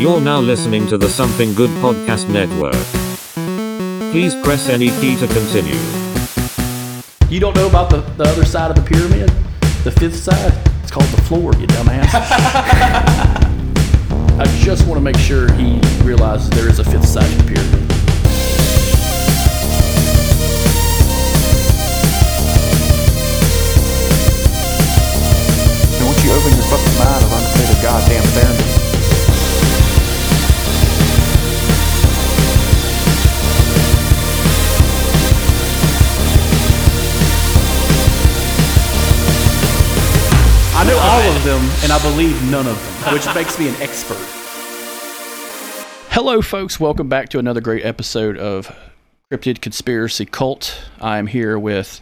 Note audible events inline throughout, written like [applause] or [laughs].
You're now listening to the Something Good Podcast Network. Please press any key to continue. You don't know about the, the other side of the pyramid? The fifth side? It's called the floor, you dumbass. [laughs] I just want to make sure he realizes there is a fifth side to the pyramid. And once you open your fucking mind, learn to play the goddamn theremin. All of them, and I believe none of them, which makes me an expert. Hello, folks. Welcome back to another great episode of Cryptid Conspiracy Cult. I am here with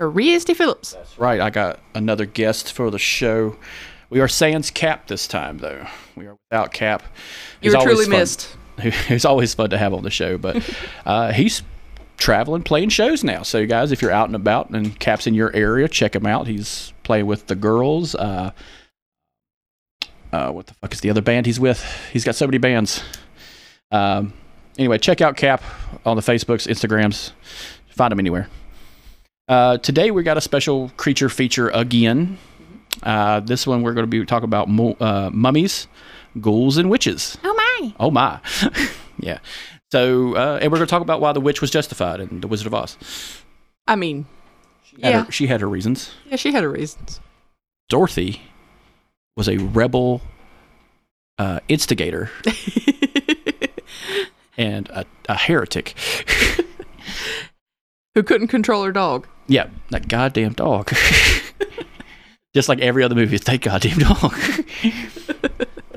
Cristy Phillips. Right, I got another guest for the show. We are sans Cap this time, though. We are without Cap. You He's were truly fun- missed. [laughs] He's always fun to have on the show, but [laughs] uh, he's traveling, playing shows now. So, guys, if you're out and about and Cap's in your area, check him out. He's playing with the girls. Uh, uh, what the fuck is the other band he's with? He's got so many bands. Um, anyway, check out Cap on the Facebooks, Instagrams. Find him anywhere. Uh, today we got a special creature feature again. Uh, this one we're going to be talking about mo- uh, mummies, ghouls, and witches. Oh my! Oh my, [laughs] yeah. So, uh, and we're going to talk about why the witch was justified in The Wizard of Oz. I mean, She had Yeah. her, she had her reasons. yeah, she had her reasons. Dorothy was a rebel uh, instigator [laughs] and a, a heretic. [laughs] Who couldn't control her dog? Yeah, that goddamn dog. [laughs] Just like every other movie, it's that goddamn dog.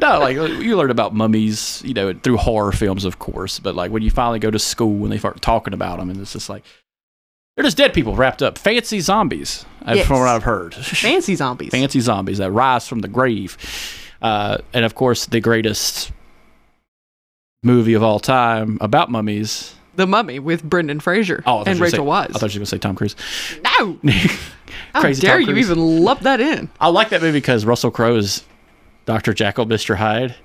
no, like you learn about mummies, you know, through horror films, of course. But like when you finally go to school and they start talking about them, and it's just like they're just dead people wrapped up, fancy zombies, uh, Yes. from what I've heard. [laughs] Fancy zombies. fancy zombies that rise from the grave. Uh, and of course, the greatest movie of all time about mummies. The Mummy with Brendan Fraser Oh, and Rachel say- Weisz. I thought you were going to say Tom Cruise. no! [laughs] How Crazy dare Tom you even lump that in? I like that movie because Russell Crowe is Dr. Jekyll, Mr. Hyde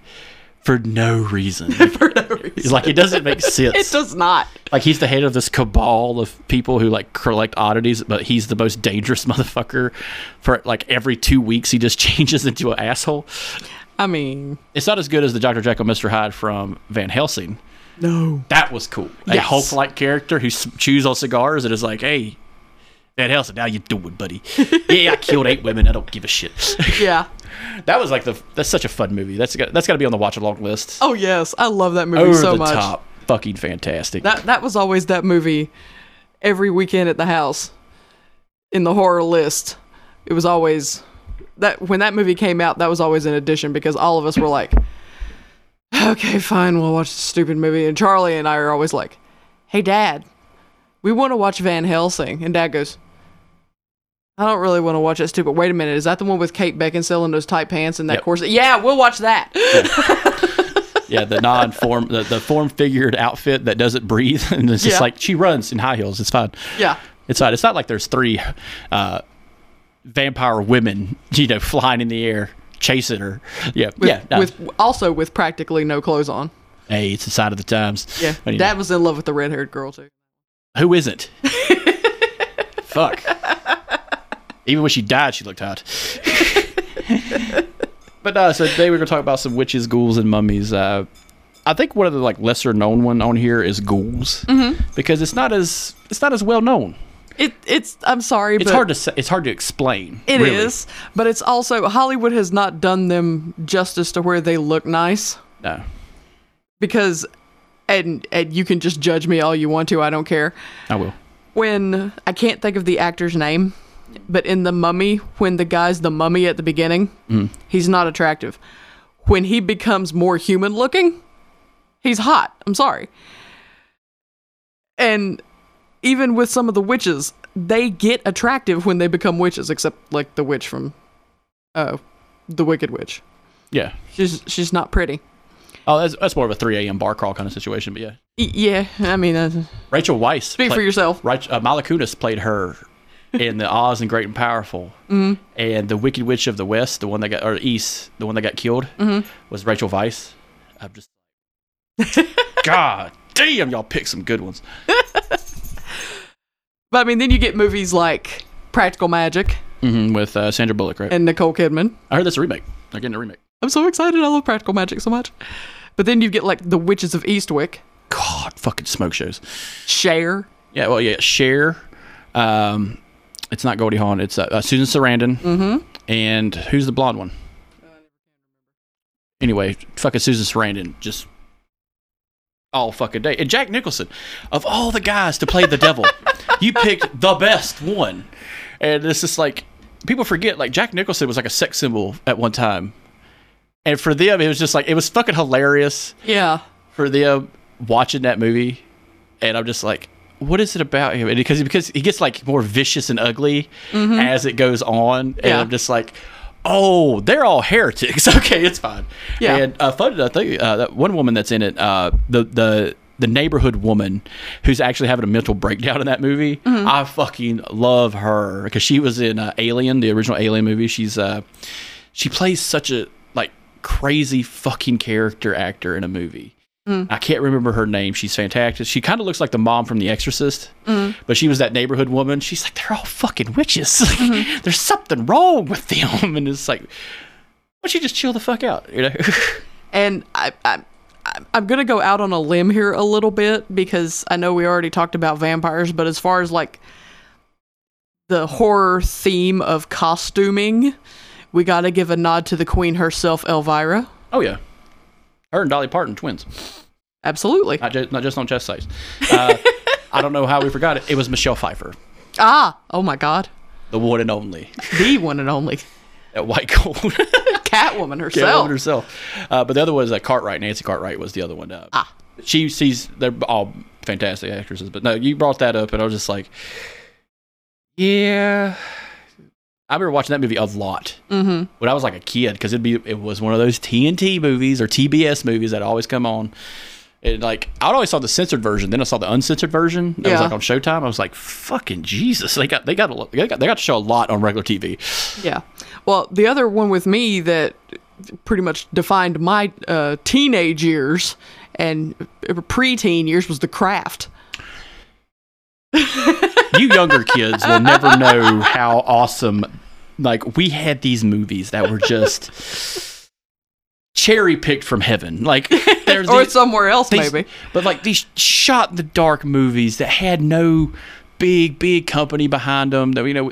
for no reason. [laughs] For no reason. He's like, it doesn't make [laughs] sense. It does not. Like, he's the head of this cabal of people who like collect oddities, but he's the most dangerous [laughs] motherfucker. For like every two weeks, he just changes into an asshole. I mean, It's not as good as the Dr. Jekyll, Mr. Hyde from Van Helsing. no. That was cool. A Yes. Hulk-like character who chews on cigars and is like, "Hey, Van Helsing, how you doing, buddy? yeah, I killed eight women. I don't give a shit." Yeah. That was like the that's such a fun movie. That's got, that's got to be on the watch along list. Oh yes, I love that movie Over so the much. top, fucking fantastic. That that was always that movie. Every weekend at the house, in the horror list, it was always that when that movie came out. That was always an addition because all of us were like, "Okay, fine, we'll watch the stupid movie." And Charlie and I are always like, "Hey, Dad, we want to watch Van Helsing," and Dad goes. I don't really want to watch that stupid. Wait a minute, is that the one with Kate Beckinsale in those tight pants and that Yep. corset? Yeah, we'll watch that. yeah, the non-form, the, the form-figured outfit that doesn't breathe, and it's just Yeah. like she runs in high heels. It's fine. yeah, It's fine. It's not like there's three uh, vampire women, you know, flying in the air chasing her. Yeah, with, yeah. no. with also with practically no clothes on. hey, it's the sign of the times. Yeah. Dad was in love with the red-haired girl too. Who isn't? [laughs] Fuck. Even when she died, she looked hot. but no, so today we're gonna talk about some witches, ghouls, and mummies. Uh, I think one of the like lesser known one on here is ghouls Mm-hmm. because it's not as it's not as well known. It it's I'm sorry, It's but hard to say, it's hard to explain. It really. is, but it's also Hollywood has not done them justice to where they look nice No. because and and you can just judge me all you want to, I don't care. I will. When I can't think of the actor's name, but in The Mummy, when the guy's the mummy at the beginning, he's not attractive. When he becomes more human looking, he's hot. I'm sorry. And even with some of the witches, they get attractive when they become witches, except like the witch from uh the Wicked Witch. Yeah. She's she's not pretty. Oh, that's, that's more of a 3 a.m. bar crawl kind of situation, but yeah. Yeah, I mean, uh, Rachel Weisz. speak for yourself. Right, uh, Mila Kunis played her in the Oz and Great and Powerful, mm-hmm. and the Wicked Witch of the West, the one that got or East, the one that got killed, Mm-hmm. was Rachel Weisz. I'm just [laughs] God damn, y'all pick some good ones. [laughs] But I mean, then you get movies like Practical Magic hmm with uh, Sandra Bullock, right? and Nicole Kidman. I heard that's a remake. They're getting a remake. I'm so excited. I love Practical Magic so much. But then you get like The Witches of Eastwick, God, fucking smoke shows. Cher. Yeah, well, yeah, Cher. Um, it's not Goldie Hawn. It's uh, uh, Susan Sarandon. Mm-hmm. And who's the blonde one? Anyway, fucking Susan Sarandon just all fucking day. And Jack Nicholson, of all the guys to play the devil, [laughs] you picked the best one. And it's just like people forget, like Jack Nicholson was like a sex symbol at one time. And for them, it was just like it was fucking hilarious Yeah. for them watching that movie. And I'm just like, what is it about him? And because because he gets like more vicious and ugly as it goes on, and Yeah. I'm just like, oh, they're all heretics. [laughs] okay, it's fine. Yeah. And uh, fun, I think uh, that one woman that's in it, uh, the the the neighborhood woman who's actually having a mental breakdown in that movie. I fucking love her because she was in uh, Alien, the original Alien movie. She's uh, she plays such a like crazy fucking character actor in a movie. Mm. I can't remember her name. She's fantastic. She kind of looks like the mom from The Exorcist, mm. but she was that neighborhood woman. She's like, they're all fucking witches. [laughs] Like, mm-hmm. There's something wrong with them, [laughs] and it's like, why don't you just chill the fuck out? You know? [laughs] And I, I, I'm gonna go out on a limb here a little bit because I know we already talked about vampires, but as far as like the horror theme of costuming, we got to give a nod to the queen herself, Elvira. oh yeah, her and Dolly Parton twins, Absolutely. not just not just on chest size. Uh, I don't know how we forgot it. It was Michelle Pfeiffer, Ah, oh my God, the one and only the one and only [laughs] at White Gold. [laughs] Catwoman herself. Catwoman herself. Uh, but the other one was uh, Cartwright. Nancy Cartwright was the other one. Uh, Ah. She sees they're all fantastic actresses, but no, you brought that up, and I was just like, yeah. I remember watching that movie a lot Mm-hmm. when I was like a kid because it'd be it was one of those TNT movies or TBS movies that always come on. And like I always saw the censored version, then I saw the uncensored version that was like on Showtime. I was like, "Fucking Jesus!" They got they got a, they got they got to show a lot on regular TV. Yeah. Well, the other one with me that pretty much defined my uh, teenage years and preteen years was The Craft. [laughs] you younger kids will never know how awesome like we had these movies that were just cherry picked from heaven like there's Or somewhere else, these- maybe. but like these shot in the dark movies that had no big big company behind them that you know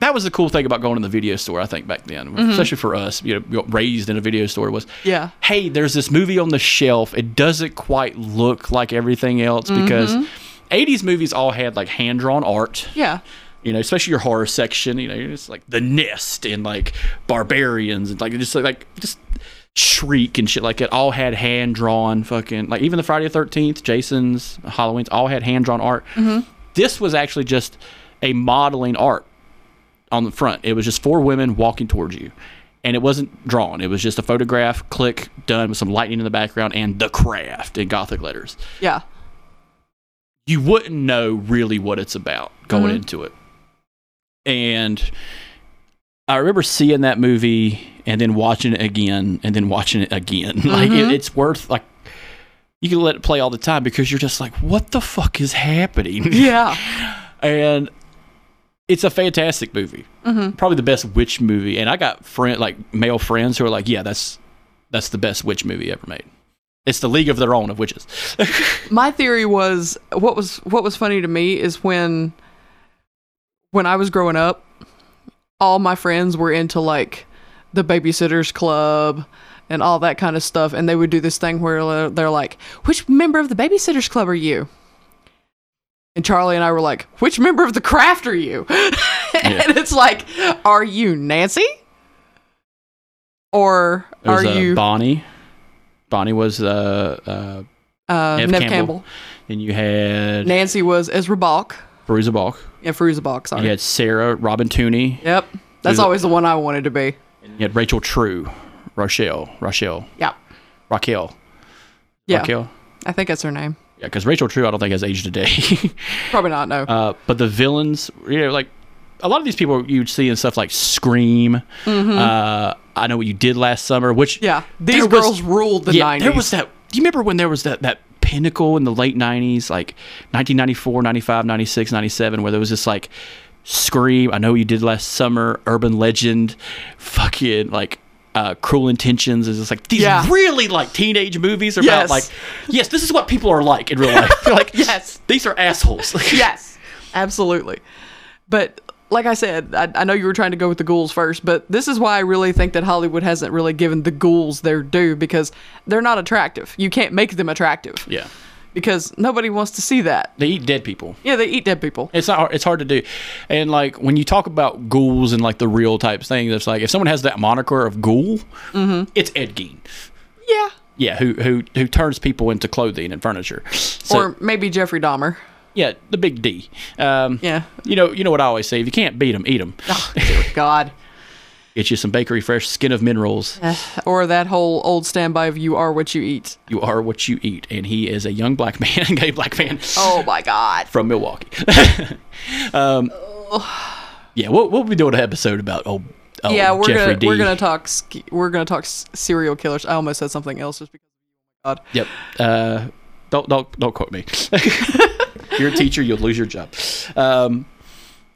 that was the cool thing about going to the video store i think back then mm-hmm. especially for us you know raised in a video store was Yeah. hey, there's this movie on the shelf. It doesn't quite look like everything else because mm-hmm. 80s movies all had like hand drawn art, Yeah. you know, especially your horror section, you know, it's like The Nest and like Barbarians and like just like just Shriek and shit like that all had hand drawn fucking like even the Friday the 13th, Jason's, Halloween's all had hand drawn art. Mm-hmm. This was actually just a modeling art on the front. It was just four women walking towards you. And it wasn't drawn. It was just a photograph, click, done with some lightning in the background and the craft in Gothic letters. Yeah. You wouldn't know really what it's about going Mhm. into it. And I remember seeing that movie and then watching it again and then watching it again. [laughs] like it, Mhm. it's worth like you can let it play all the time because you're just like, what the fuck is happening? [laughs] Yeah. and it's a fantastic movie. Mhm. Probably the best witch movie. And I got friend like male friends who are like, yeah, that's that's the best witch movie ever made. It's the League of Their Own of witches. [laughs] My theory was what was what was funny to me is when when I was growing up, all my friends were into like the babysitters club and all that kind of stuff and they would do this thing where they're like, "Which member of the babysitters club are you?" And Charlie and I were like, "Which member of the craft are you?" [laughs] and it's like, "Are you Nancy?" Or are uh, you Bonnie? Bonnie was uh, uh, uh, Neve Neve, Campbell. Campbell? and you had Nancy was Ezra Balk. Fairuza Balk. Yeah, Fairuza Balk, sorry. You had Sarah Robin Tunney. Yep. That's always the one I wanted to be. And you had Rachel True. Rochelle. Rochelle. Yeah. Raquel. Yeah. Raquel. I think that's her name. Yeah, because Rachel True, I don't think has aged a day. [laughs] Probably not, no. Uh, but the villains, you know, like a lot of these people you'd see in stuff like Scream. Uh, I know what you did last summer, which Mm-hmm. Yeah, these there was- girls ruled the yeah, 90s. there was that. Do you remember when there was that that pinnacle in the late 90s, like 1994, 95, 96, 97, where there was this like Scream, I know what you did last summer, Urban Legend, fucking like uh, Cruel Intentions is just like these Yeah. really like teenage movies about Yes. like yes, this is what people are like in real life. [laughs] Like Yes. these are assholes. [laughs] yes, absolutely. But like I said, I, I know you were trying to go with the ghouls first, but this is why I really think that Hollywood hasn't really given the ghouls their due because they're not attractive. You can't make them attractive yeah, because nobody wants to see that. they eat dead people. Yeah, they eat dead people. It's not. hard- It's hard to do, and like when you talk about ghouls and like the real types thing, it's like if someone has that moniker of ghoul, mm-hmm. it's Ed Gein. Yeah. Yeah, who who who turns people into clothing and furniture. So, or maybe Jeffrey Dahmer. Yeah, the big D. Um, Yeah. You know, you know what I always say: if you can't beat them, eat them. Oh, [laughs] God. Get you some bakery fresh skin of minerals. Or that whole old standby of you are what you eat. You are what you eat, and he is a young black man, [laughs] gay black man. Oh my God. from Milwaukee. [laughs] um, yeah, we'll, we'll be doing an episode about old, old yeah, we're Jeffrey gonna D. we're gonna talk we're gonna talk serial killers. I almost said something else just because. God. Yep. Uh, don't don't don't quote me. You're a teacher, you'll lose your job. Um,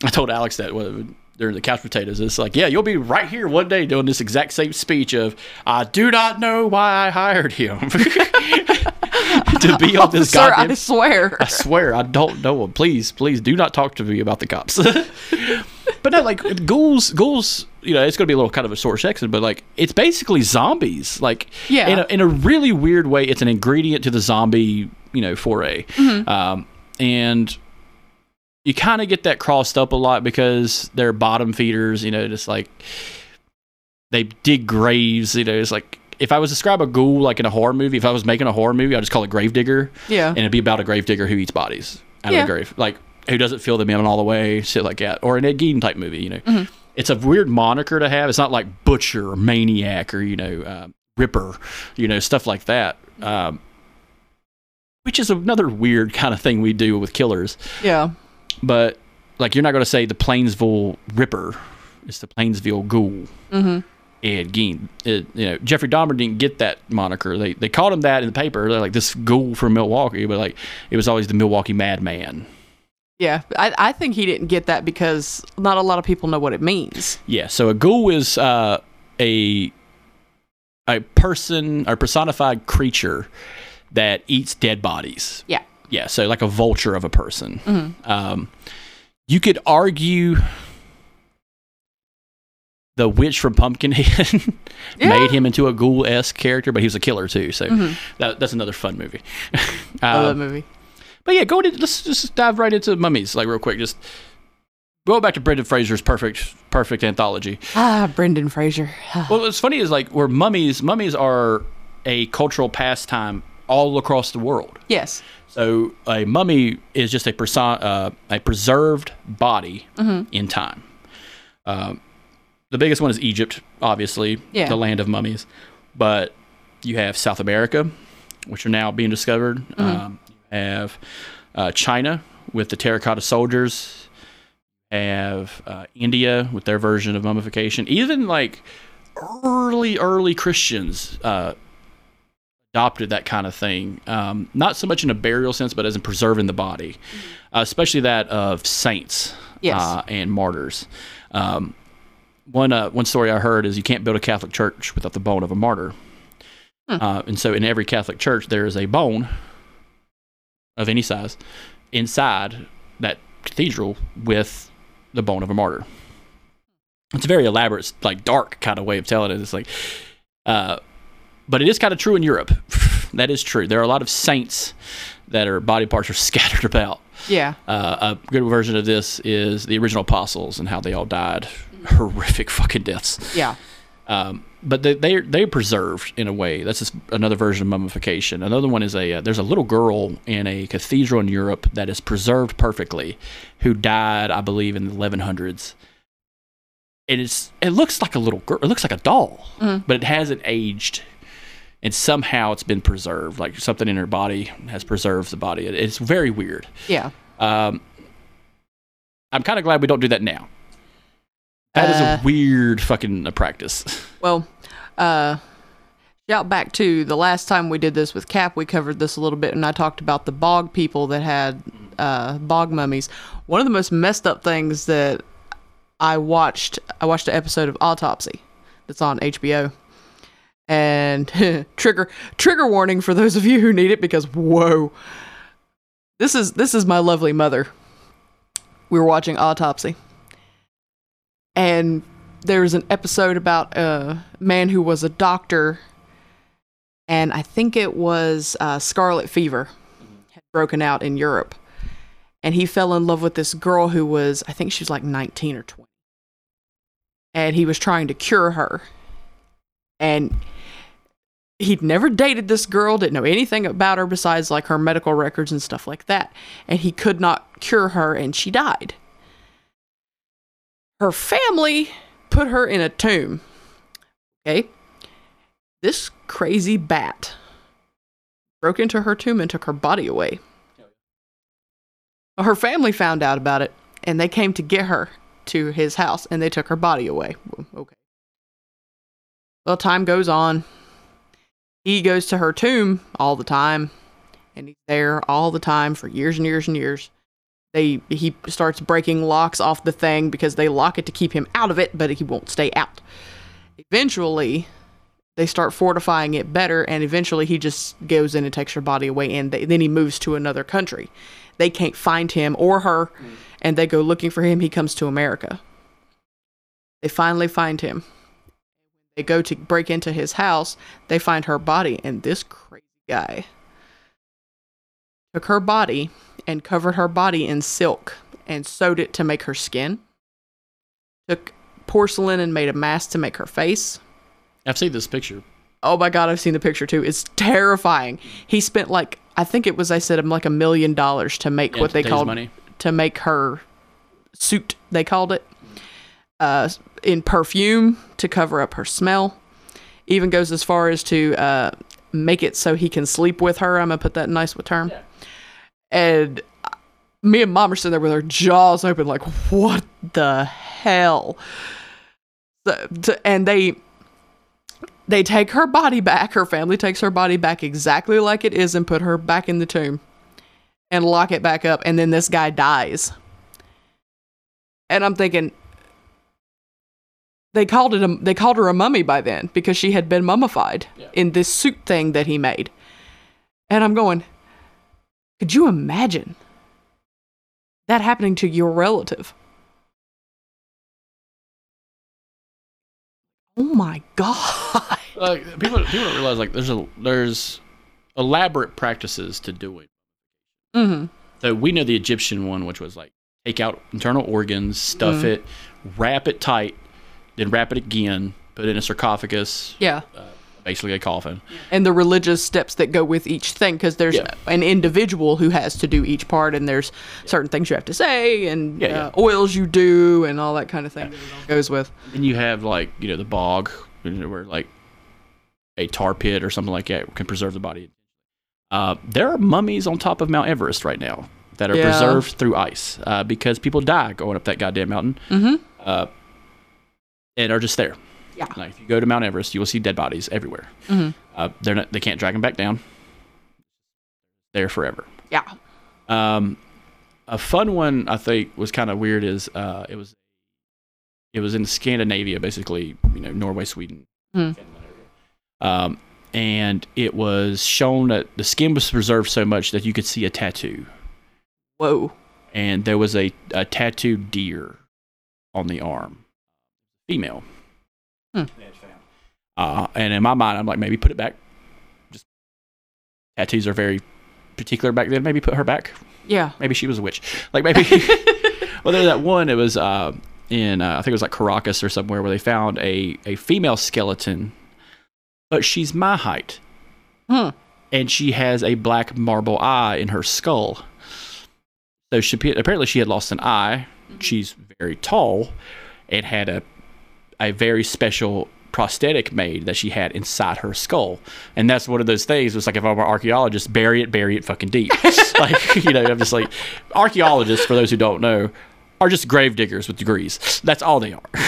I told Alex that during the couch potatoes. It's like, yeah, you'll be right here one day doing this exact same speech of, I do not know why I hired him [laughs] to be on this [laughs] Sir, goddamn I swear. I swear, I don't know him. Please, please do not talk to me about the cops. [laughs] but no, like ghouls, ghouls. You know, it's going to be a little kind of a short section, but like it's basically zombies. Like, Yeah. in a, in a really weird way, it's an ingredient to the zombie, you know, foray. Um, and you kind of get that crossed up a lot because they're bottom feeders. You know, just like they dig graves. You know, it's like. If I was to describe a ghoul like in a horror movie, if I was making a horror movie, I'd just call it Gravedigger Yeah. and it'd be about a gravedigger who eats bodies out Yeah. of the grave, like who doesn't feel them in all the way, shit like that, or an Ed Gein type movie. You know, Mm-hmm. it's a weird moniker to have. It's not like butcher or maniac or you know uh, ripper, you know stuff like that. Um, which is another weird kind of thing we do with killers, yeah. but like you're not going to say the Plainfield Ripper. It's the Plainfield Ghoul. Mm-hmm. Ed Gein. It, you know, Jeffrey Dahmer didn't get that moniker. They they called him that in the paper. They're like this ghoul from Milwaukee, but like it was always the Milwaukee Madman. Yeah. I, I think he didn't get that because not a lot of people know what it means. Yeah. So a ghoul is uh, a a person or personified creature that eats dead bodies. Yeah. Yeah. So like a vulture of a person. Um, you could argue. The witch from Pumpkinhead [laughs] Yeah. made him into a ghoul esque character, but he was a killer too. So that, that's another fun movie. [laughs] of the Um, movie. But yeah, go into let's just dive right into mummies, like real quick. Just go back to Brendan Fraser's perfect perfect anthology. Ah, Brendan Fraser. [sighs] Well, what's funny is like where mummies mummies are a cultural pastime all across the world. yes. So a mummy is just a person, uh, a preserved body in time. Um, the biggest one is Egypt, obviously, Yeah. the land of mummies. But you have South America, which are now being discovered. Um, you have uh, China with the terracotta soldiers. You Have uh, India with their version of mummification. Even like early, early Christians uh, adopted that kind of thing. Um, not so much in a burial sense, but as in preserving the body, uh, especially that of saints Yes. uh, and martyrs. Um, one uh, one story I heard is you can't build a Catholic church without the bone of a martyr, uh, and so in every Catholic church there is a bone of any size inside that cathedral with the bone of a martyr. It's a very elaborate, like dark kind of way of telling it. It's like, uh, but it is kind of true in Europe. [laughs] that is true. There are a lot of saints that are body parts are [laughs] scattered about. Yeah. Uh, a good version of this is the original apostles and how they all died horrific [laughs] fucking deaths. Yeah. Um, but they they they're preserved in a way. That's just another version of mummification. Another one is a uh, there's a little girl in a cathedral in Europe that is preserved perfectly, who died, I believe, in the 1100s. And it's it looks like a little girl. It looks like a doll, but it hasn't aged, and somehow it's been preserved. Like something in her body has preserved the body. It's very weird. Yeah. Um, I'm kind of glad we don't do that now. That is a weird fucking uh, practice. [laughs] Well, uh, shout back to the last time we did this with Cap, we covered this a little bit, and I talked about the bog people that had uh, bog mummies. One of the most messed up things that I watched, I watched an episode of Autopsy that's on HBO. And [laughs] trigger trigger warning for those of you who need it because whoa. This is this is my lovely mother. We were watching Autopsy. And there was an episode about a man who was a doctor, and I think it was uh, scarlet fever had broken out in Europe, and he fell in love with this girl who was I think she was like 19 or 20, and he was trying to cure her, and he'd never dated this girl, didn't know anything about her besides like her medical records and stuff like that, and he could not cure her, and she died. Her family put her in a tomb. Okay? This crazy bat broke into her tomb and took her body away. Her family found out about it and they came to get her to his house and they took her body away. Okay. Well, time goes on. He goes to her tomb all the time and he's there all the time for years and years and years they he starts breaking locks off the thing because they lock it to keep him out of it, but he won't stay out. Eventually, they start fortifying it better, and eventually he just goes in and takes her body away, and they, then he moves to another country. They can't find him or her, mm. and they go looking for him. He comes to America. They finally find him. They go to break into his house. They find her body, and this crazy guy took her body and covered her body in silk and sewed it to make her skin. Took porcelain and made a mask to make her face. I've seen this picture. Oh my god, I've seen the picture too. It's terrifying. He spent like I think it was I said like a million dollars to make Yeah, what they called money. to make her suit. They called it uh, in perfume to cover up her smell. Even goes as far as to uh, make it so he can sleep with her. I'm gonna put that in nice with term. And me and mom are sitting there with our jaws open, like, what the hell? And they they take her body back. Her family takes her body back exactly like it is and put her back in the tomb and lock it back up. And then this guy dies. And I'm thinking they called it a, they called her a mummy by then because she had been mummified in this suit thing that he made. And I'm going, could you imagine that happening to your relative? Oh my god. [laughs] Like people, people don't realize like there's a there's elaborate practices to do it. Mhm. So we know the Egyptian one, which was like take out internal organs, stuff Mhm. it, wrap it tight, then wrap it again, put it in a sarcophagus, Yeah. basically a coffin. and the religious steps that go with each thing because there's Yeah. an individual who has to do each part and there's certain things you have to say and Yeah, uh, oils you do and all that kind of thing that goes with And you have like you know the bog, where like a tar pit or something like that can preserve the body. Uh, there are mummies on top of Mount Everest right now that are Yeah. preserved through ice uh, because people die going up that goddamn mountain. Mhm. And are just there. Yeah. Like if you go to Mount Everest, you will see dead bodies everywhere. Mhm. Uh, they're not. They can't drag them back down. There forever. yeah Um, a fun one I think was kind of weird is uh, it was it was in Scandinavia, basically, you know, Norway, Sweden, Hmm. Um, and it was shown that the skin was preserved so much that you could see a tattoo, whoa and there was a, a tattooed deer on the arm, female. Hmm. Uh, and in my mind, I'm like, maybe put it back. Just tattoos are very particular back then. Maybe put her back yeah maybe she was a witch. Like maybe. [laughs] well, there's that one. It was uh, in uh, I think it was like Caracas or somewhere where they found a a female skeleton, but she's my height, Hmm. and she has a black marble eye in her skull. So she apparently she had lost an eye. She's very tall, and had a a very special prosthetic made that she had inside her skull. And that's one of those things. It's like if I'm an archaeologist, bury it, bury it fucking deep. [laughs] like, you know, I'm just like, archaeologists, for those who don't know, are just grave diggers with degrees. That's all they are. [laughs]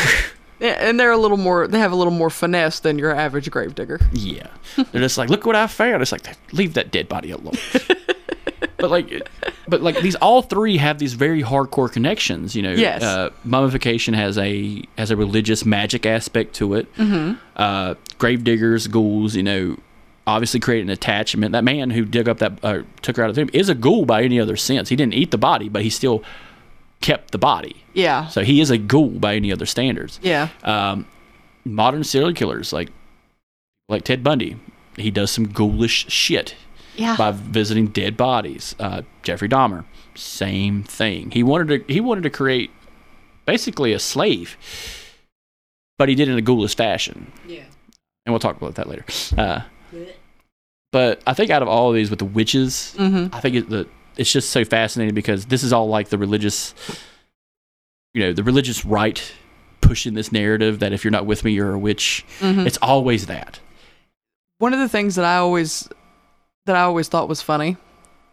Yeah, and they're a little more. They have a little more finesse than your average gravedigger. yeah, they're just like, look what I found. It's like leave that dead body alone. [laughs] but like, but like these all three have these very hardcore connections. You know, Yes. uh, mummification has a has a religious magic aspect to it. Mm-hmm. Uh, grave diggers, ghouls, you know. Obviously, create an attachment. That man who dug up that, uh, took her out of the tomb, is a ghoul by any other sense. He didn't eat the body, but he still kept the body. Yeah. So he is a ghoul by any other standards. Yeah. Um, modern serial killers like like Ted Bundy, he does some ghoulish shit Yeah. by visiting dead bodies. Uh, Jeffrey Dahmer, same thing. He wanted to he wanted to create basically a slave, but he did it in a ghoulish fashion. Yeah. And we'll talk about that later. Uh, but I think out of all of these with the witches, Mm-hmm. I think it, the it's just so fascinating because this is all like the religious, you know, the religious right pushing this narrative that if you're not with me, you're a witch. Mm-hmm. It's always that. One of the things that I always that I always thought was funny.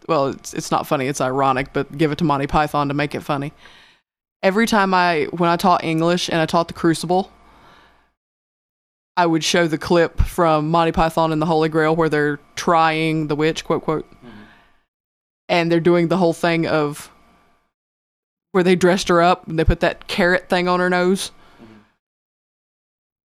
Well, it's it's not funny. It's ironic, but give it to Monty Python to make it funny. Every time I when I taught English and I taught the Crucible, I would show the clip from Monty Python and the Holy Grail where they're trying the witch, quote quote, mm-hmm. and they're doing the whole thing of where they dressed her up and they put that carrot thing on her nose. Mm-hmm.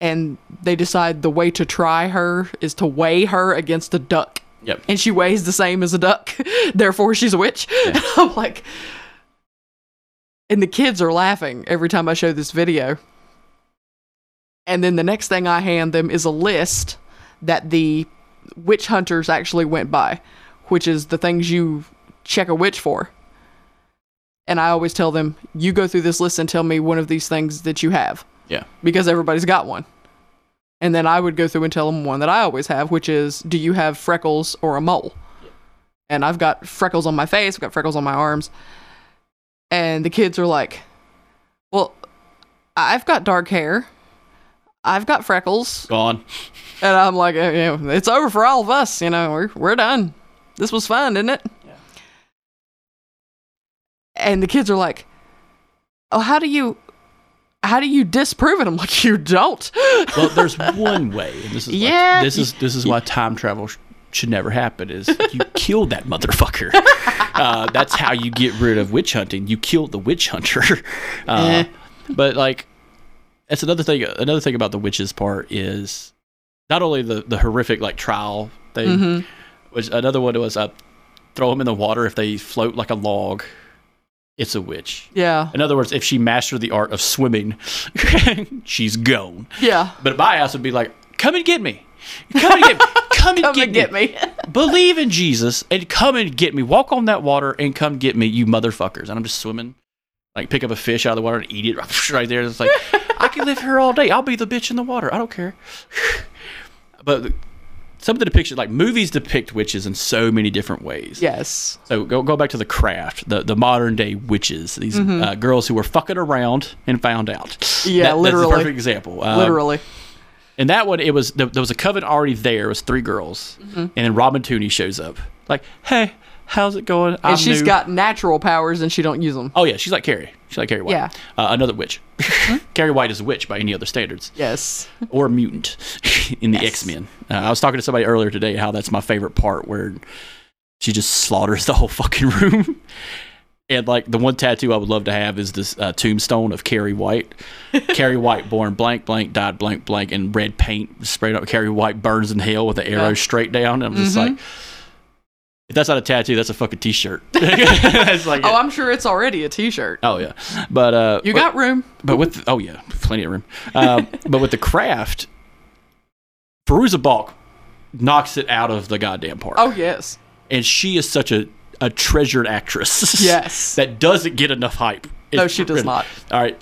And they decide the way to try her is to weigh her against a duck. Yep. And she weighs the same as a duck. [laughs] Therefore, she's a witch. [laughs] I'm like, and the kids are laughing every time I show this video. And then the next thing I hand them is a list that the witch hunters actually went by, which is the things you check a witch for. And I always tell them, you go through this list and tell me one of these things that you have Yeah. because everybody's got one. And then I would go through and tell them one that I always have, which is, do you have freckles or a mole? And I've got freckles on my face, I've got freckles on my arms. And the kids are like, well, I've got dark hair. I've got freckles. Gone. [laughs] And I'm like, it's over for all of us. You know, we're, we're done. This was fun, didn't it? Yeah. And the kids are like, oh, how do you, how do you disprove it? I'm like, you don't. Well, [laughs] there's one way. And this is like- Yeah. this is this is why time travel sh- should never happen. Is you kill that motherfucker. [laughs] Uh, that's how you get rid of witch hunting. You kill the witch hunter. [laughs] Uh, Eh. But like, that's another thing. Another thing about the witches part is not only the the horrific like trial thing, Mhm. which another one was uh, throw them in the water if they float like a log. It's a witch. Yeah. In other words, if she mastered the art of swimming, [laughs] she's gone. Yeah. But my ass would be like, come and get me. Come and get me. [laughs] Come and, Come get, and get me. [laughs] Believe in Jesus and come and get me. Walk on that water and come get me, you motherfuckers. And I'm just swimming. Like pick up a fish out of the water and eat it right there. It's like, I can live here all day. I'll be the bitch in the water. I don't care. [sighs] but some of the depictions, like movies depict witches in so many different ways. yes. So go go back to the craft, the the modern day witches, these Mm-hmm. uh, girls who were fucking around and found out. Yeah, That- literally. That's a perfect example. Um, Literally. And that one, it was there, there was a coven already there. It was three girls, Mm-hmm. and then Robin Tunney shows up. Like, hey, how's it going? I'm And she's new." got natural powers and she don't use them. Oh yeah, she's like Carrie. She's like Carrie White. Yeah. Mm-hmm. Uh, another witch. [laughs] Carrie White is a witch by any other standards, Yes. [laughs] or a mutant [laughs] in the Yes. X Men. Uh, I was talking to somebody earlier today how that's my favorite part where she just slaughters the whole fucking room. And like the one tattoo I would love to have is this uh, tombstone of Carrie White. Carrie White, born blank blank, died blank blank, in red paint sprayed up. Carrie White burns in hell with the arrow Yeah. straight down. And I'm just Mhm. like, if that's not a tattoo, that's a fucking t-shirt. [laughs] Like, Oh, I'm sure it's already a T-shirt. oh yeah, but uh, You but- got room. but with oh yeah, plenty of room. Um, [laughs] but with the craft, Fairuza Balk knocks it out of the goddamn park. Oh yes. and she is such a a treasured actress. [laughs] Yes. that doesn't get enough hype. No, she does really- not. All right.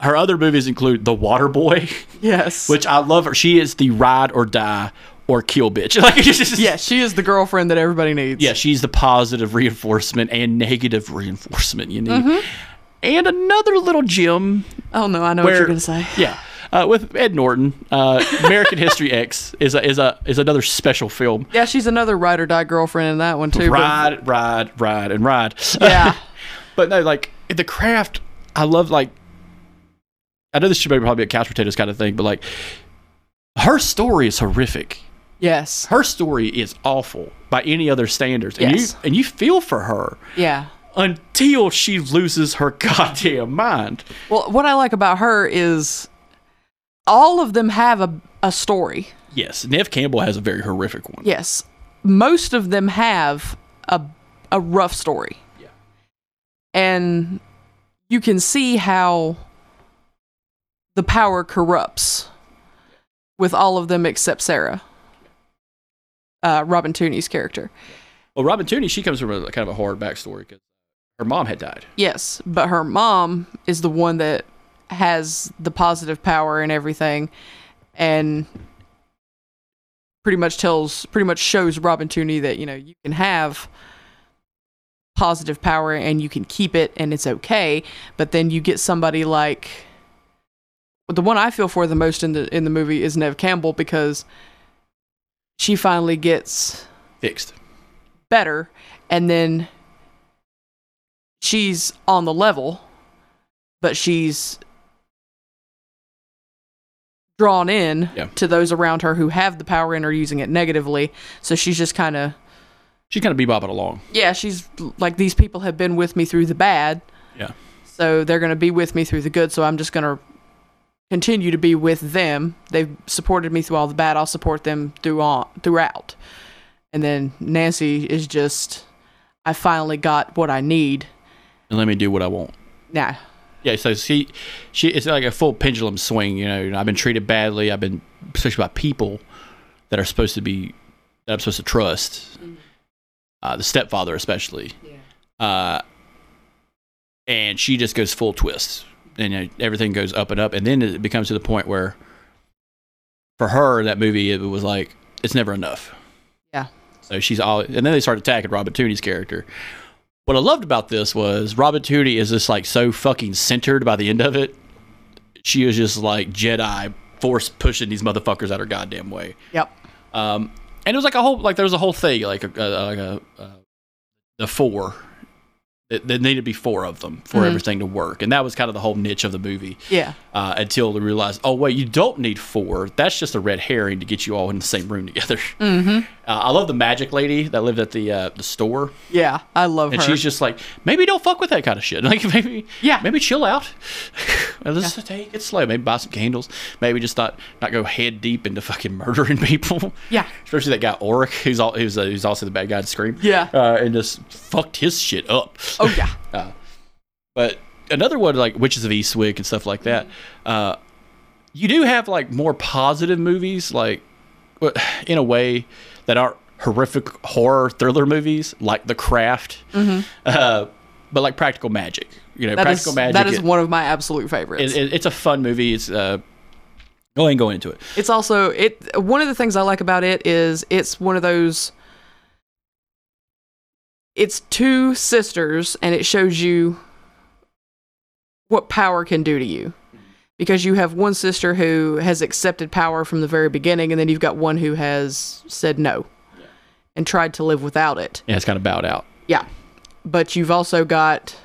Her other movies include The Water Boy, Yes. which I love her. She is the ride or die or kill bitch. [laughs] Like, just- yeah, she is the girlfriend that everybody needs. yeah, she's the positive reinforcement and negative reinforcement you need. Mm-hmm. And another little gem Oh no, I know what you're gonna say. [laughs] yeah, uh, with Ed Norton, uh, American History X is a, is a is another special film. Yeah, she's another ride or die girlfriend in that one too. but- Ride, ride, ride, and ride. Yeah. [laughs] but no, like the craft. I love like I know this should be probably a couch potatoes kind of thing, but like her story is horrific. Yes. Her story is awful by any other standards, and Yes. you and you feel for her Yeah. until she loses her [laughs] goddamn mind. Well, what I like about her is all of them have a, a story. Yes, Neve Campbell has a very horrific one. Yes. Most of them have a a rough story. Yeah. And you can see how the power corrupts with all of them except Sarah. Uh, Robin Tunney's character. Well, Robin Tunney, she comes from a kind of a hard backstory because her mom had died. Yes, but her mom is the one that has the positive power and everything, and pretty much tells, pretty much shows Robin Tunney that you know you can have positive power and you can keep it and it's okay. But then you get somebody like the one I feel for the most in the in the movie is Neve Campbell because she finally gets Fixed. better and then she's on the level but she's drawn in Yeah. to those around her who have the power and are using it negatively so she's just kind of She kind of bebopping along. yeah she's like these people have been with me through the bad Yeah. so they're going to be with me through the good so i'm just going to continue to be with them they've supported me through all the bad i'll support them through on, throughout and then nancy is just i finally got what i need And let me do what I want. nah Yeah, so she, she, it's like a full pendulum swing. You know, I've been treated badly. I've been, especially by people that are supposed to be, that I'm supposed to trust. Uh, the stepfather, especially. Yeah. Uh, and she just goes full twist, and you know, everything goes up and up, and then it becomes to the point where, for her, that movie it was like it's never enough. Yeah. So she's all, and then they start attacking Robert Tunney's character. What I loved about this was Robert Tunney is just like so fucking centered by the end of it. She is just like Jedi force pushing these motherfuckers out her goddamn way. yep Um, and it was like a whole like there was a whole thing like a, a like a, uh the four. It, there needed to be four of them for Mhm. everything to work, and that was kind of the whole niche of the movie. yeah Uh, until they realized, oh wait, you don't need four. That's just a red herring to get you all in the same room together. [laughs] mm-hmm Uh, I love the magic lady that lived at the uh, the store, yeah i love and her And she's just like, maybe don't fuck with that kind of shit. [laughs] Like maybe, Yeah. maybe chill out. [laughs] Let's just take it slow. Maybe buy some candles. Maybe just not not go head deep into fucking murdering people. yeah Especially that guy Oric, who's all who's, uh, who's also the bad guy in Scream. Yeah. uh, and just fucked his shit up. Oh yeah [laughs] Uh, but another one like Witches of Eastwick and stuff like that. Uh, you do have like more positive movies, like [sighs] in a way that aren't horrific horror thriller movies, like The Craft. Uh, but like Practical Magic, you know, Mm-hmm. That is Practical Magic. that is it- one of my absolute favorites it- it- it's a fun movie. It's uh, go ahead and go into it. It's also it one of the things I like about it is it's one of those it's two sisters and it shows you what power can do to you. Because you have one sister who has accepted power from the very beginning and then you've got one who has said no and tried to live without it. Yeah, it's kind of bowed out. Yeah. But you've also got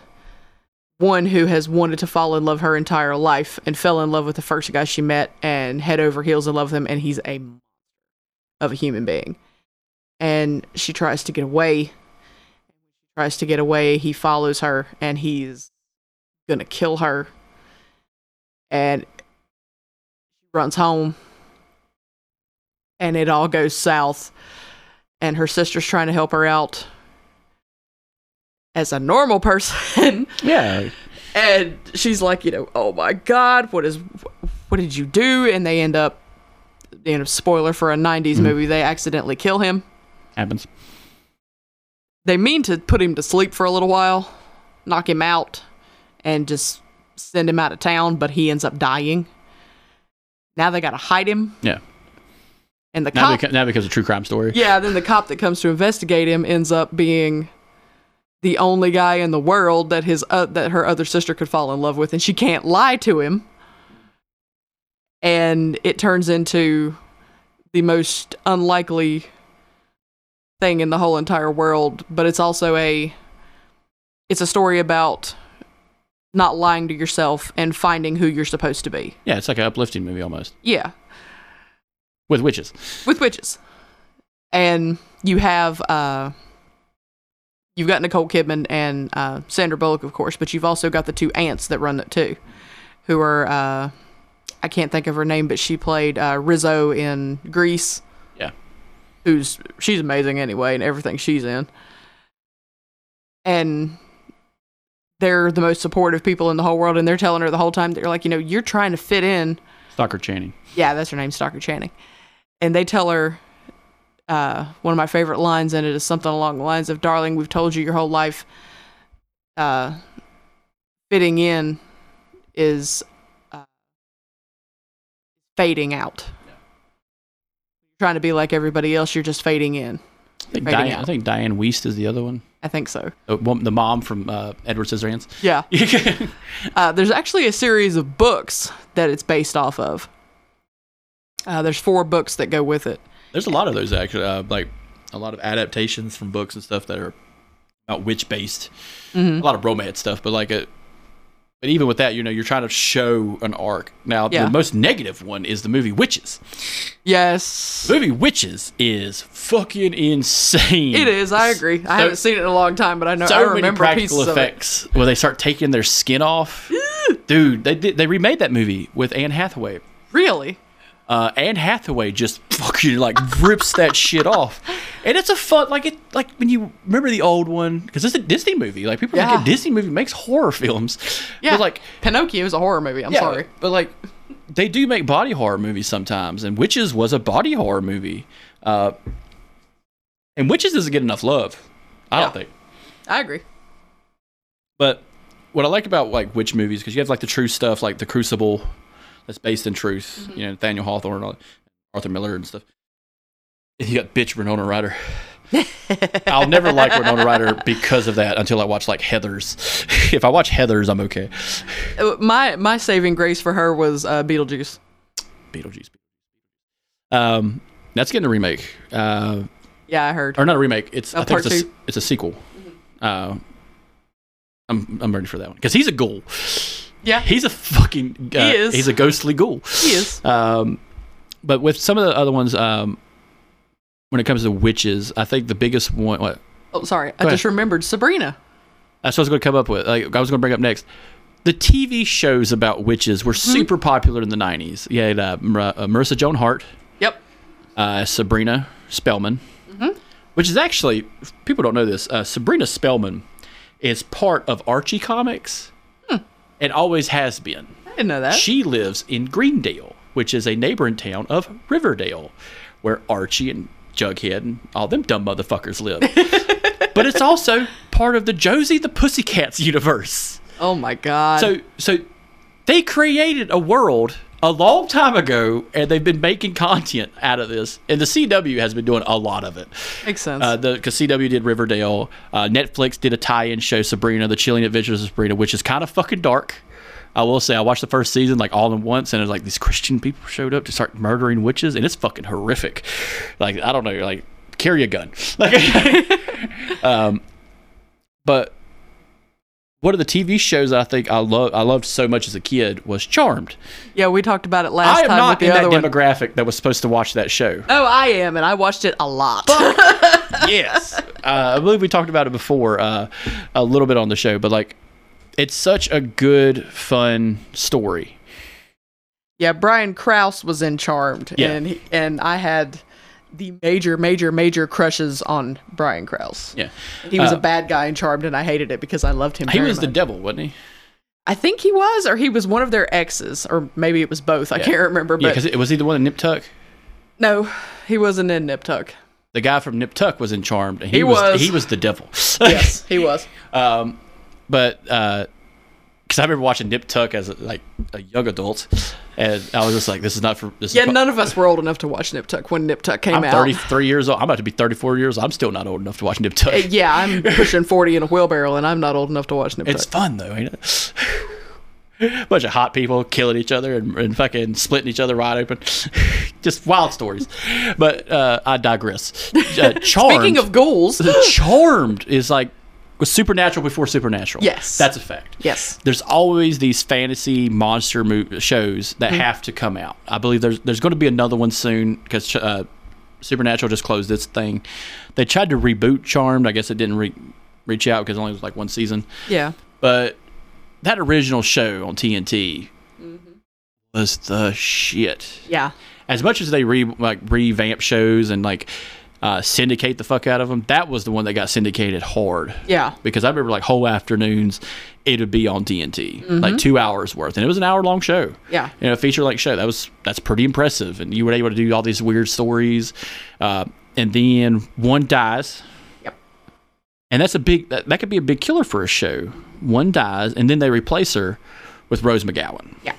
one who has wanted to fall in love her entire life and fell in love with the first guy she met and head over heels in love with him and he's a of a human being. And she tries to get away. Tries to get away, he follows her and he's gonna kill her. And she runs home. And it all goes south. And her sister's trying to help her out as a normal person. [laughs] Yeah, and she's like, you know, oh my god, what is, what did you do? And they end up, you know, spoiler for a '90s mm-hmm. movie, they accidentally kill him. happens. They mean to put him to sleep for a little while, knock him out, and just send him out of town, but he ends up dying. Now they gotta hide him, Yeah. and the Now, cop, beca- now because of true crime story. yeah, then the cop that comes to investigate him ends up being the only guy in the world that his uh, that her other sister could fall in love with, and she can't lie to him. And it turns into the most unlikely thing in the whole entire world, but it's also a it's a story about not lying to yourself and finding who you're supposed to be. Yeah, it's like an uplifting movie almost Yeah, with witches. with witches. And you have uh you've got Nicole Kidman and uh Sandra Bullock of course, but you've also got the two aunts that run it too, who are uh I can't think of her name, but she played uh Rizzo in Grease. Who's she's amazing anyway and everything she's in. And they're the most supportive people in the whole world and they're telling her the whole time that they're like, you know, you're trying to fit in Stockard Channing. yeah, that's her name, Stalker Channing. And they tell her uh, one of my favorite lines in it is something along the lines of, "Darling, we've told you your whole life. Uh, fitting in is uh, fading out. Trying to be like everybody else. You're just fading in. I think, Fading Diane, I think Diane Wiest is the other one. I think so. The, the mom from uh, Edward Scissorhands. [laughs] Yeah. Uh, there's actually a series of books that it's based off of. Uh, there's four books that go with it. There's a lot of those actually, uh, like a lot of adaptations from books and stuff that are about witch based. Mhm. A lot of romance stuff, but like a. But even with that, you know, you're trying to show an arc. Now, Yeah. the most negative one is the movie Witches. Yes. The movie Witches is fucking insane. It is. I agree. I haven't seen it in a long time, but I know so I many remember practical effects where they start taking their skin off. Dude, they they remade that movie with Anne Hathaway. Really? Uh, Anne Hathaway just fucking like rips that shit off, and it's a fun like it like when you remember the old one because it's a Disney movie. Like people Yeah. think a Disney movie makes horror films. Yeah. but like Pinocchio is a horror movie. I'm yeah, sorry. but like they do make body horror movies sometimes, and Witches was a body horror movie. Uh, and Witches doesn't get enough love. I Yeah. don't think. I agree. But what I like about like witch movies because you have like the true stuff like the Crucible, that's based in truth. You know Nathaniel Hawthorne, Arthur Miller, and stuff. And you got bitch Winona Ryder. [laughs] I'll never like Winona Ryder because of that until I watch like Heather's. [laughs] if I watch Heather's, I'm okay. Uh, My my saving grace for her was uh, Beetlejuice. Beetlejuice. Um, that's getting a remake. Uh, Yeah, I heard. or not a remake. It's A I think it's a, it's a sequel. Uh, I'm I'm ready for that one because he's a ghoul. Yeah, He's a fucking. Uh, He is. He's a ghostly ghoul. he is. Um, but with some of the other ones, um, when it comes to witches, I think the biggest one. What? Oh, sorry. I Go just remembered Sabrina. That's what I was going to come up with. Like I was going to bring up next. The TV shows about witches were Mm-hmm. super popular in the '90s. You had uh, uh, Melissa Joan Hart, Yep. uh, Sabrina Spellman, Mm-hmm. which is actually people don't know this. Uh, Sabrina Spellman is part of Archie Comics. And always has been. I didn't know that. She lives in Greendale, which is a neighboring town of Riverdale, where Archie and Jughead and all them dumb motherfuckers live. [laughs] but it's also part of the Josie the Pussycats universe. oh my god. So so they created a world a long time ago and they've been making content out of this. And the CW has been doing a lot of it. makes sense. Uh, the because CW did Riverdale, uh, Netflix did a tie-in show Sabrina, The Chilling Adventures of Sabrina, which is kind of fucking dark. I will say I watched the first season like all in once, and it was like these Christian people showed up to start murdering witches, and it's fucking horrific. Like I don't know, like carry a gun. [laughs] Like, [laughs] um, but one of the TV shows I think I love I loved so much as a kid was Charmed. yeah, we talked about it last I am time not with the in that one. demographic that was supposed to watch that show. Oh, I am, and I watched it a lot. [laughs] yes. Uh, I believe we talked about it before uh, a little bit on the show, but like, it's such a good, fun story. yeah, Brian Krause was in Charmed, Yeah. and he, and I had the major, major, major crushes on Brian Krause. Yeah. He was Uh, a bad guy in Charmed, and I hated it because I loved him. He was the devil, wasn't he? I think he was, or he was one of their exes, or maybe it was both. I Yeah. can't remember, Yeah, because it was he the one in Nip Tuck? no, he wasn't in Nip Tuck. The guy from Nip Tuck was in Charmed. And he, He was, was. he was the devil. [laughs] Yes, he was. [laughs] um, but because I remember watching Nip Tuck as a, like a young adult, and I was just like, "This is not for this." Yeah, none of us were old enough to watch Nip Tuck when Nip Tuck came I'm out. 33 years old. I'm about to be 34 years. old. I'm still not old enough to watch Nip Tuck. Uh, Yeah, I'm [laughs] pushing 40 in a wheelbarrow, and I'm not old enough to watch Nip Tuck. It's fun though, ain't it? [laughs] Bunch of hot people killing each other and, and fucking splitting each other wide open. [laughs] Just wild stories. But uh, I digress. Uh, Charmed. Speaking of ghouls, Charmed is like was supernatural before supernatural. Yes. that's a fact. Yes. There's always these fantasy monster mo- shows that have to come out. I believe there's there's going to be another one soon because uh, Supernatural just closed this thing. They tried to reboot Charmed. I guess it didn't re- reach out because it only was like one season. Yeah. But that original show on TNT was the shit. Yeah. As much as they re like revamp shows and like uh, syndicate the fuck out of them, that was the one that got syndicated hard. Yeah. Because I remember like whole afternoons, it would be on TNT, like two hours worth, and it was an hour long show. Yeah. you know, a feature like show. That was that's pretty impressive, and you were able to do all these weird stories. Uh, and then one dies. Yep. And that's a big that, that could be a big killer for a show. One dies, and then they replace her with Rose McGowan. Yeah.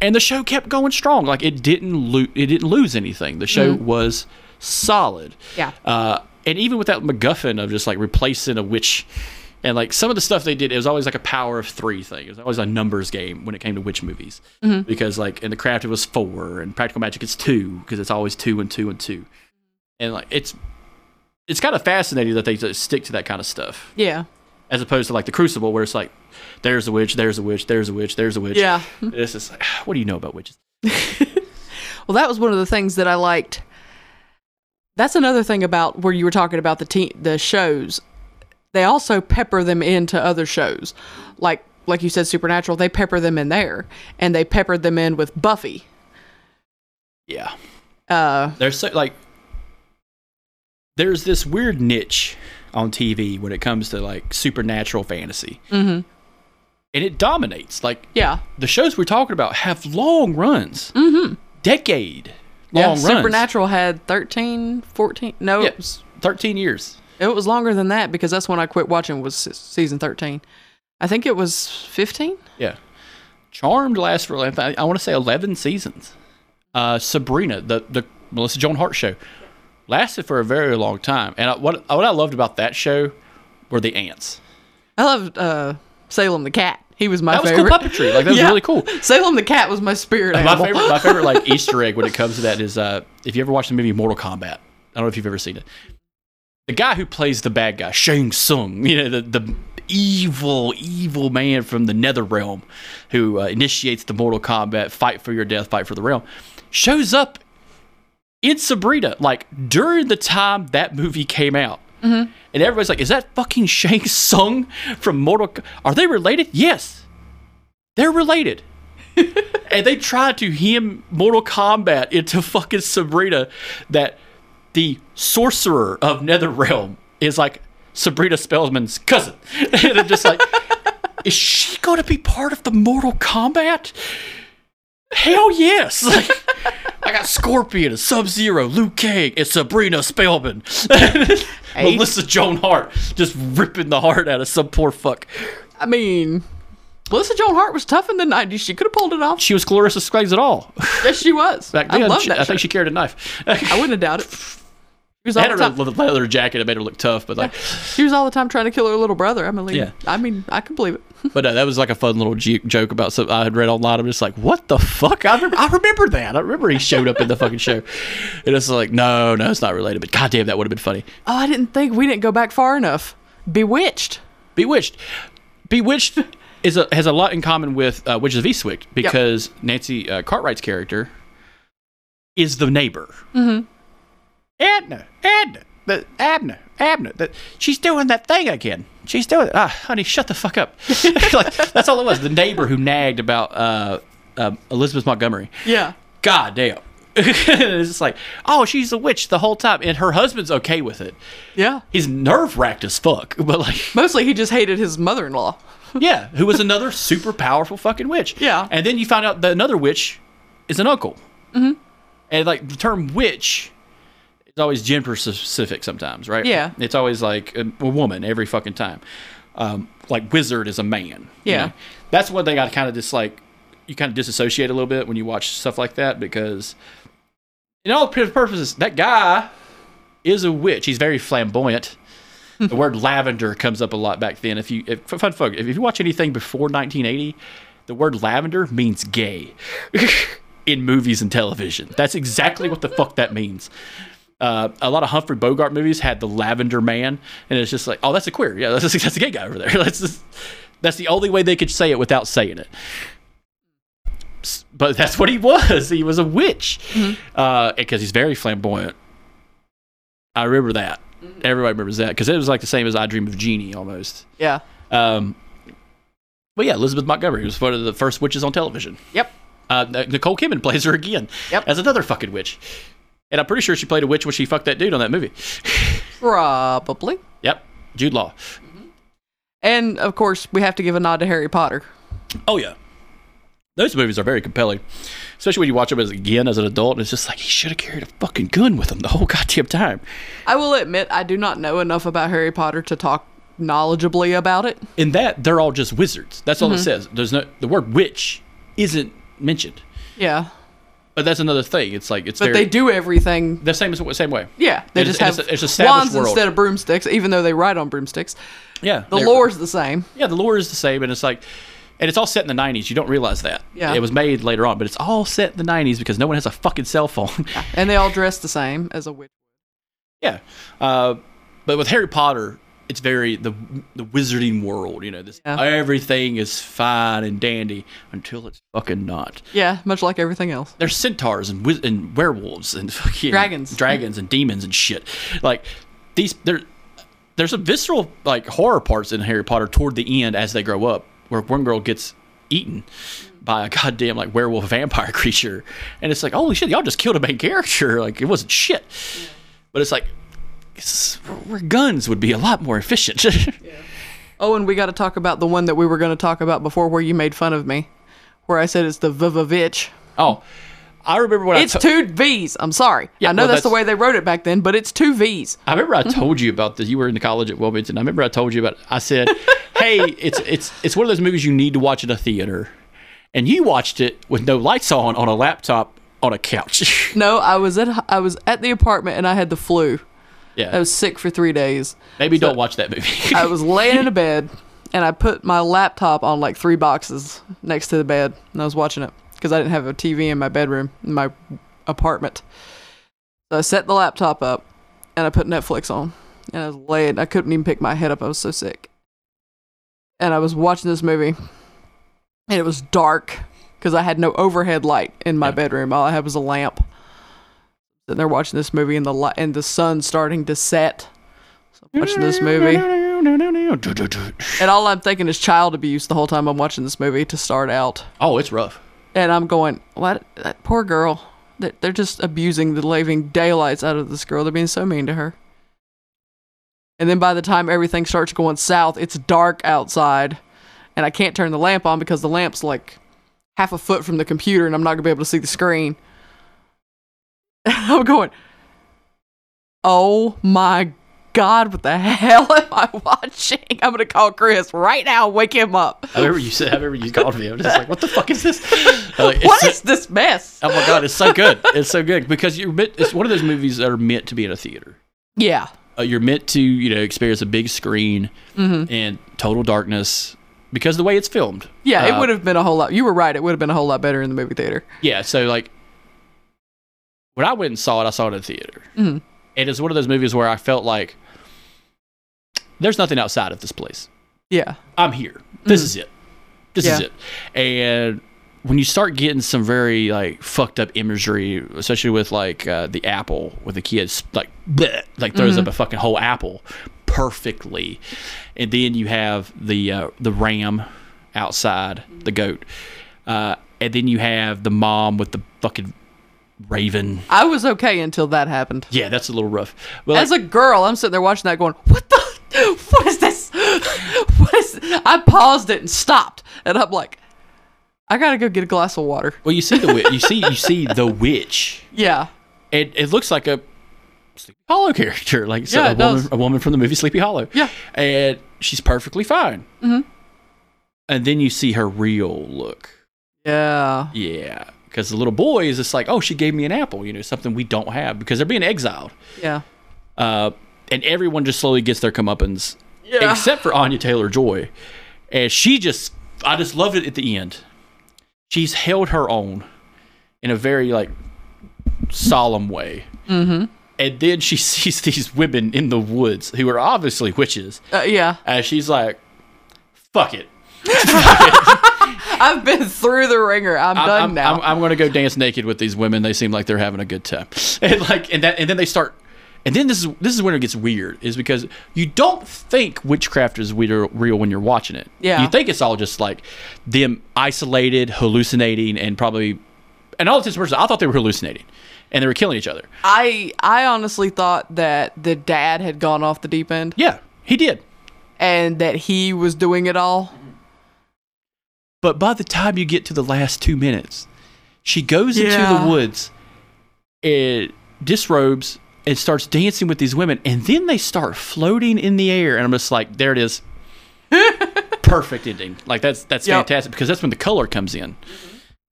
And the show kept going strong. Like it didn't lo- it didn't lose anything. The show was solid. Yeah. Uh, and even with that MacGuffin of just like replacing a witch, and like some of the stuff they did, it was always like a power of three thing. It was always a numbers game when it came to witch movies. Because like in the craft it was four, and practical magic it's two because it's always two and two and two. And like it's it's kind of fascinating that they just stick to that kind of stuff Yeah. as opposed to like the Crucible where it's like there's a witch, there's a witch, there's a witch, there's a witch. Yeah. This is like [sighs] what do you know about witches? [laughs] Well, that was one of the things that I liked. That's another thing about where you were talking about the te- the shows. They also pepper them into other shows, like like you said, Supernatural. They pepper them in there, and they peppered them in with Buffy. Yeah. Uh, there's so like there's this weird niche on TV when it comes to like supernatural fantasy. Mhm. And it dominates. Like yeah, the shows we're talking about have long runs. Mm-hmm. Decade yeah. runs. Supernatural had 13, 14. No, Yeah. it was 13 years. it was longer than that because that's when I quit watching. Was season thirteen. I think it was fifteen. Yeah. Charmed lasts for I I want to say 11 seasons. Uh, Sabrina, the the Melissa Joan Hart show, lasted for a very long time. And I, what what I loved about that show were the ants. I loved uh, Salem the cat. He was my That was favorite. cool puppetry. Like that was [laughs] Yeah. really cool. Salem the cat was my spirit My animal. favorite, my favorite like [laughs] Easter egg when it comes to that is uh, if you ever watched the movie Mortal Kombat. I don't know if you've ever seen it. The guy who plays the bad guy, Shang Tsung, you know the the evil, evil man from the Nether Realm, who uh, initiates the Mortal Kombat fight for your death, fight for the realm, shows up in Sabrina like during the time that movie came out. Mm-hmm. And everybody's like, "Is that fucking [laughs] Shang Tsung from Mortal? Ko- Are they related? Yes, they're related." [laughs] and they tried to hem Mortal Kombat into fucking Sabrina that the sorcerer of Netherrealm is like Sabrina Spellman's cousin. [laughs] and I'm just like, is she going to be part of the Mortal Kombat? Hell yes! [laughs] Like, I got Scorpion, a Sub Zero, Luke Cage, and Sabrina Spellman. [laughs] Melissa Joan Hart just ripping the heart out of some poor fuck. I mean, Melissa Joan Hart was tough in the '90s. She could have pulled it off. She was Clarissa Scruggs at all. Yes, she was. Back I then, love she- that. I think she carried a knife. I wouldn't have doubted. [laughs] She was all had the her time. a leather jacket that made her look tough, but like, She was all the time trying to kill her little brother. I believe. Yeah. I mean, I can believe it. [laughs] but uh, that was like a fun little ju- joke about something I had read online. I'm just like, what the fuck? I remember, I remember that. I remember he showed up in the fucking show, and it's like, no, no, it's not related. But goddamn, that would have been funny. Oh, I didn't think we didn't go back far enough. Bewitched. Bewitched, Bewitched is a, has a lot in common with uh, Witches of Eastwick because Nancy uh, Cartwright's character is the neighbor. Mm-hmm. Edna, Edna, the Abner, Abner, that she's doing that thing again. She's doing it. Ah, honey, shut the fuck up. [laughs] [laughs] like that's all it was. The neighbor who nagged about uh, uh, Elizabeth Montgomery. Yeah. God damn. [laughs] it's just like, oh, she's a witch the whole time, and her husband's okay with it. Yeah. He's nerve wracked as fuck, but like, Mostly, he just hated his mother-in-law. yeah, who was another super powerful fucking witch. Yeah. And then you find out that another witch is an uncle. Mm-hmm. And like the term witch is always gender specific sometimes, right? Yeah. It's always like a, a woman every fucking time. Um, like wizard is a man. you Yeah. know? That's one thing I kind of just like, you kind of disassociate a little bit when you watch stuff like that because, in all purposes, that guy is a witch. He's very flamboyant. [laughs] the word lavender comes up a lot back then. If you, if, fun folk, if you watch anything before 1980, the word lavender means gay [laughs] in movies and television. That's exactly what the fuck that means. Uh, a lot of Humphrey Bogart movies had the Lavender Man, and it's just like, oh, that's a queer. Yeah, [laughs] that's a, that's a gay guy over there. [laughs] That's just, that's the only way they could say it without saying it. But that's what he was. He was a witch, uh, because he's very flamboyant. I remember that. Everybody remembers that because it was like the same as I Dream of Jeannie almost. Yeah. Um, but yeah, Elizabeth Montgomery was one of the first witches on television. Yep. Uh, Nicole Kidman plays her again Yep. as another fucking witch. And I'm pretty sure she played a witch when she fucked that dude on that movie. [laughs] Probably. Yep, Jude Law. Mm-hmm. And of course, we have to give a nod to Harry Potter. Oh yeah, those movies are very compelling, especially when you watch them as again as an adult. And it's just like he should have carried a fucking gun with him the whole goddamn time. I will admit, I do not know enough about Harry Potter to talk knowledgeably about it. In that, they're all just wizards. That's all it mm-hmm. says. There's no the word witch isn't mentioned. Yeah. But that's another thing. It's like it's But very, they do everything. the same as same way. Yeah. They And just have it's it's wands world. instead of broomsticks, even though they ride on broomsticks. Yeah, The they're- lore's the same. Yeah, the lore is the same, and it's like, and it's all set in the '90s. You don't realize that. Yeah. it was made later on, but it's all set in the '90s because no one has a fucking cell phone. yeah. [laughs] And they all dress the same as a witch. yeah, uh, but with Harry Potter, it's very the the wizarding world. You know, this Yeah. everything is fine and dandy until it's fucking not. Yeah, much like everything else. There's centaurs and and werewolves and [laughs] fucking Dragons. dragons and demons and shit. Like these, there, there's some visceral like horror parts in Harry Potter toward the end as they grow up, where one girl gets eaten by a goddamn like werewolf vampire [laughs] creature, and it's like, holy shit, y'all just killed a main character. Like it wasn't shit, but it's like. Where guns would be a lot more efficient. [laughs] Oh, and we got to talk about the one that we were going to talk about before where you made fun of me, where I said it's the Vivavitch. oh, I remember when It's I to- two V's. I'm sorry. Yeah, I know well, that's, the way they wrote it back then, but it's two V's. I remember I told you about this. You were in the college at Wilmington. I remember I told you about. I said, "Hey, it's it's it's one of those movies you need to watch in a theater," and you watched it with no lights on on a laptop on a couch. [laughs] No, I was at I was at the apartment and I had the flu. Yeah, I was sick for three days. maybe don't watch that movie. [laughs] I was laying in a bed and I put my laptop on like three boxes next to the bed and I was watching it because I didn't have a TV in my bedroom in my apartment. So I set the laptop up and I put Netflix on and I was laying. I couldn't even pick my head up. I was so sick. And I was watching this movie and it was dark because I had no overhead light in my Yeah. bedroom. All I had was a lamp. Sitting there watching this movie and the light and the sun starting to set. So I'm watching this movie. And all I'm thinking is child abuse the whole time I'm watching this movie to start out. oh, it's rough. And I'm going, what? That poor girl. They're, they're just abusing the living daylights out of this girl. They're being so mean to her. And then by the time everything starts going south, it's dark outside. And I can't turn the lamp on because the lamp's like half a foot from the computer and I'm not going to be able to see the screen. [laughs] I'm going, oh my God, what the hell [laughs] am I watching? I'm going to call Chris right now, wake him up. I remember you said. I remember you called me. I'm just like, what the fuck is this? [laughs] Like, it's What so- this mess? Oh my god, it's so good. It's so good because you're meant, it's one of those movies that are meant to be in a theater. Yeah. uh, you're meant to you know experience a big screen Mm-hmm. and total darkness because the way it's filmed. Yeah, it Uh, would have been a whole lot. You were right. It would have been a whole lot better in the movie theater. Yeah, so like when I went and saw it, I saw it in the theater. Mhm. It's one of those movies where I felt like there's nothing outside of this place. Yeah. I'm here. This is it. This is it. And when you start getting some very like fucked up imagery, especially with like uh, the apple, with the kids like bleh, like throws up a fucking whole apple perfectly, and then you have the uh, the ram outside the goat, uh, and then you have the mom with the fucking raven. I was okay until that happened. Yeah, that's a little rough. But like, As a girl, I'm sitting there watching that going, what the? What is this? What is I paused it and stopped. And I'm like, I gotta go get a glass of water. well, you see the you see you [laughs] see the witch. Yeah. it, it looks like a Sleepy Hollow character, like so Yeah, a woman, a woman from the movie Sleepy Hollow. Yeah. and she's perfectly fine. Mm-hmm. And then you see her real look. Yeah. Yeah, because the little boy is just like, oh, she gave me an apple, you know, something we don't have because they're being exiled. Yeah. Uh, and everyone just slowly gets their comeuppance, Yeah. except for Anya Taylor Joy, and she just, I just loved it at the end. She's held her own in a very like solemn way. Mm-hmm. and then she [laughs] sees these women in the woods who are obviously witches, Uh, yeah, and she's like, "Fuck it." [laughs] [laughs] [laughs] I've been through the ringer. I'm, I'm, done I'm, now. I'm, I'm going to go dance naked with these women. They seem like they're having a good time, [laughs] and like, and that, and then they start, and then this is this is when it gets weird, is because you don't think witchcraft is real, real when you're watching it. Yeah. you think it's all just like them isolated, hallucinating, and probably, and all this person. I thought they were hallucinating, and they were killing each other. I I honestly thought that the dad had gone off the deep end Yeah, he did. and that he was doing it all. But by the time you get to the last two minutes, she goes into the woods, and disrobes, and starts dancing with these women, and then they start floating in the air, and I'm just like, there it is, [laughs] perfect ending. Like that's that's Yep. fantastic because that's when the color comes in.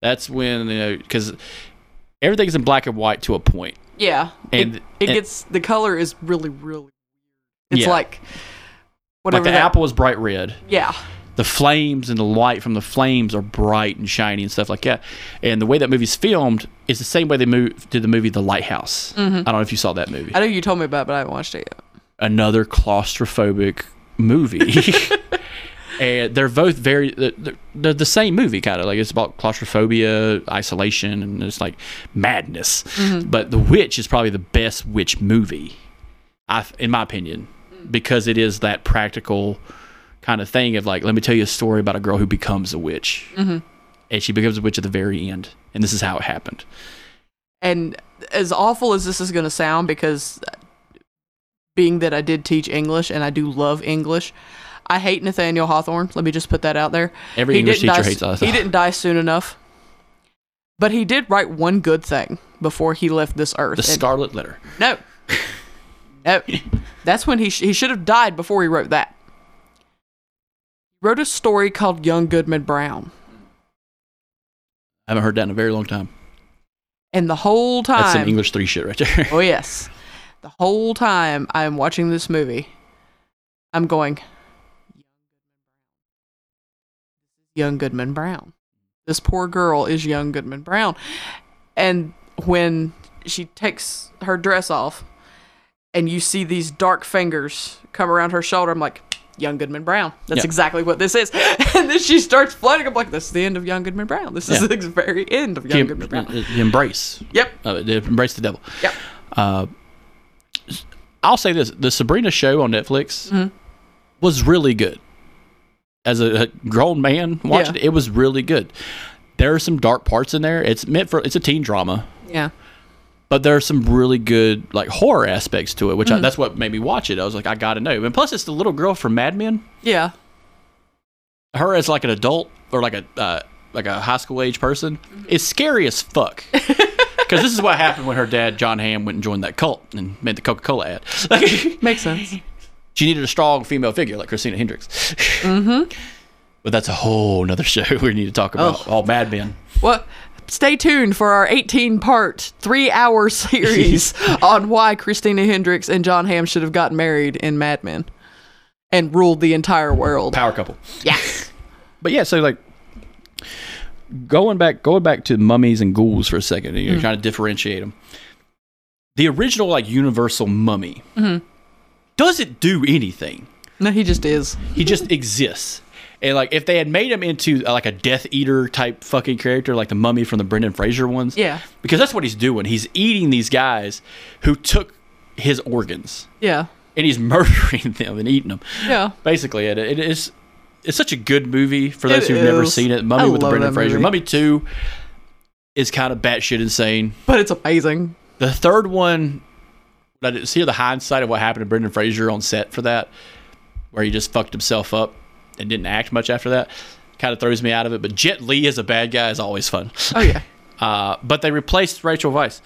That's when you know because everything's in black and white to a point. Yeah, And- it, it and- gets the color is really really. It's Yeah. like whatever like the that- apple is bright red. Yeah, the flames and the light from the flames are bright and shiny and stuff like that. And the way that movie's filmed is the same way they move, did the movie The Lighthouse. I don't know if you saw that movie. Mm-hmm. I know you told me about, it, but I haven't watched it yet. Another claustrophobic movie. [laughs] [laughs] and they're both very they're, they're the same movie kind of like it's about claustrophobia isolation and it's like madness but the witch is probably the best witch movie I, in my opinion because it is that practical kind of thing of like let me tell you a story about a girl who becomes a witch mm-hmm. and she becomes a witch at the very end and this is how it happened And as awful as this is going to sound, because uh, being that I did teach English and I do love English, I hate Nathaniel Hawthorne. Let me just put that out there. Every He English didn't teacher die- hates us. He didn't die [laughs] soon enough. But he did write one good thing before he left this earth. the And- scarlet letter no. [laughs] No. That's when he, sh- he should have died before he wrote that. Wrote a story called Young Goodman Brown. i haven't heard that in a very long time And the whole time. that's some english 3 shit right there Oh [laughs] yes. The whole time I am watching this movie, I'm going Young Goodman Brown. This poor girl is Young Goodman Brown. And when she takes her dress off and you see these dark fingers come around her shoulder, I'm like, Young Goodman Brown. That's Yeah. exactly what this is. [laughs] And then she starts floating. I'm like, this is the end of Young Goodman Brown. This is Yeah. [laughs] the very end of Young Em- Goodman Brown. em- embrace Yep. it. They embrace the devil. Yep. Uh, I'll say this: the Sabrina show on Netflix Mhm. was really good. As a, a grown man watching Yeah. it, it was really good. There are some dark parts in there. It's meant for it's a teen drama, Yeah. But there are some really good like horror aspects to it, which Mm-hmm. I, that's what made me watch it. I was like, I got to know. And plus, it's the little girl from Mad Men. Yeah. Her as like an adult or like a uh, like a high school age person is scary as fuck. [laughs] Because this is what happened when her dad John Hamm went and joined that cult and made the Coca Cola ad. [laughs] Makes sense. she needed a strong female figure like Christina Hendricks. mm-hmm. [laughs] But that's a whole nother show we need to talk about. Oh. All Mad Men. Well, stay tuned for our 18 part, three hour [laughs] series [laughs] on why Christina Hendricks and John Hamm should have gotten married in Mad Men and ruled the entire world. Power couple. Yes. [laughs] But yeah, so like going back going back to mummies and ghouls for a second, and you're trying to differentiate them. The original like universal mummy mm-hmm. doesn't do anything. No, he just is. He just exists. And like if they had made him into uh, like a Death Eater type fucking character, like the mummy from the Brendan Fraser ones, Yeah. because that's what he's doing. He's eating these guys who took his organs, Yeah. and he's [laughs] murdering them and eating them. Yeah. Basically, it, it is. It's such a good movie for those It who've never seen it. I Mummy with the Brendan Fraser. movie. Mummy Two is kind of batshit insane. But it's amazing. The third one, I didn't see the hindsight of what happened to Brendan Fraser on set for that, where he just fucked himself up and didn't act much after that. Kind of throws me out of it. But Jet Li as a bad guy is always fun. Oh, yeah. [laughs] Uh, but they replaced Rachel Weisz.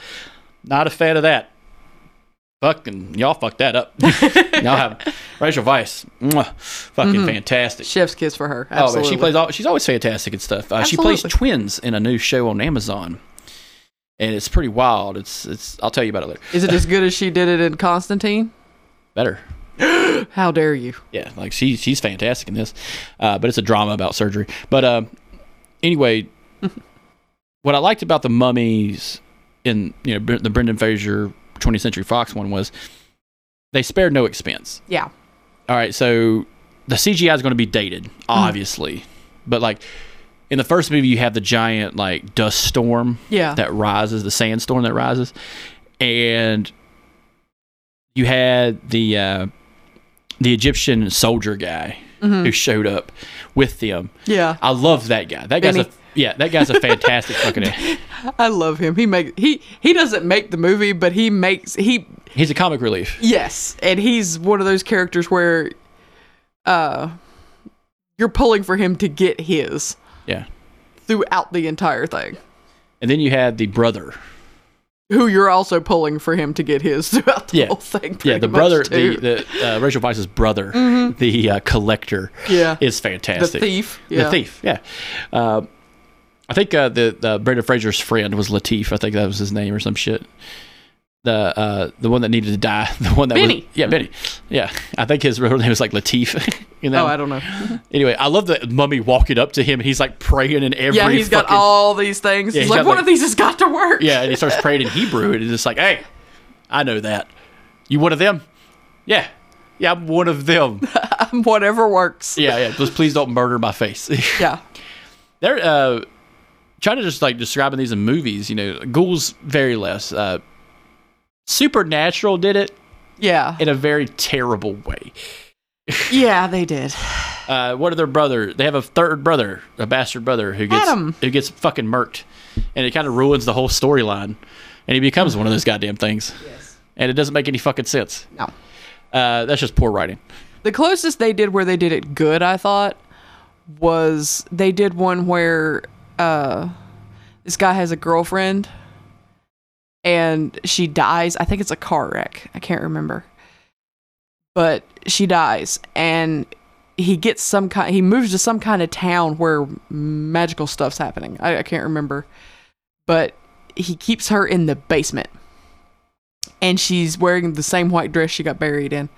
Not a fan of that. Fucking y'all fucked that up. [laughs] [laughs] y'all have Rachel Weisz, mwah, fucking fantastic. Chef's kiss for her. Oh, Absolutely. she plays. All, she's always fantastic and stuff. Uh, she plays twins in a new show on Amazon, and it's pretty wild. It's it's. I'll tell you about it later. Is it as good as she did it in Constantine? Better. [gasps] How dare you? Yeah, like she she's fantastic in this, uh, but it's a drama about surgery. But uh, anyway, [laughs] what I liked about the mummies in you know the Brendan Fraser 20th Century Fox one was they spared no expense. Yeah. All right, so the CGI is going to be dated, obviously, but like in the first movie, you have the giant like dust storm Yeah. that rises, the sandstorm that rises, and you had the uh, the Egyptian soldier guy Mm-hmm. who showed up with them. yeah. I love that guy. That guy's a yeah, that guy's a fantastic fucking. [laughs] I love him. He make he he doesn't make the movie, but he makes he He's a comic relief. yes, and he's one of those characters where uh you're pulling for him to get his Yeah, throughout the entire thing. and then you had the brother. Who you're also pulling for him to get his [laughs] throughout the Yeah. whole thing. Yeah, the brother, too. the, the uh, Rachel Weisz's brother, the uh, collector, Yeah. is fantastic. the thief. The Yeah. thief, yeah. Uh, I think uh, the the Brendan Fraser's friend was Latif. I think that was his name or some shit. The uh, the one that needed to die, [laughs] the one that Benny. was yeah Benny, yeah. I think his real name was like Latif. [laughs] you know. Oh, I don't know. [laughs] Anyway, I love the mummy walking up to him. and He's like praying in every. Yeah, he's got all these things. Yeah, he's he's like, one like- of these has got to work. Yeah, and he starts praying in Hebrew, and it's just like, hey, I know that. You one of them? Yeah, yeah, I'm one of them. Whatever works. yeah, yeah. Just please don't murder my face. Yeah. They're uh, trying to just like describing these in movies. You know, ghouls very less. Uh, Supernatural did it Yeah. in a very terrible way. Yeah, they did. Uh, what are their brother? They have a third brother, a bastard brother who gets Adam. who gets fucking murked, and it kind of ruins the whole storyline, and he becomes one of those goddamn things. Yes. And it doesn't make any fucking sense. No. Uh, that's just poor writing. The closest they did where they did it good, I thought, was they did one where uh this guy has a girlfriend and she dies. I think it's a car wreck. I can't remember. But she dies and he gets some kind he moves to some kind of town where magical stuff's happening. I, I can't remember. But he keeps her in the basement. And she's wearing the same white dress she got buried in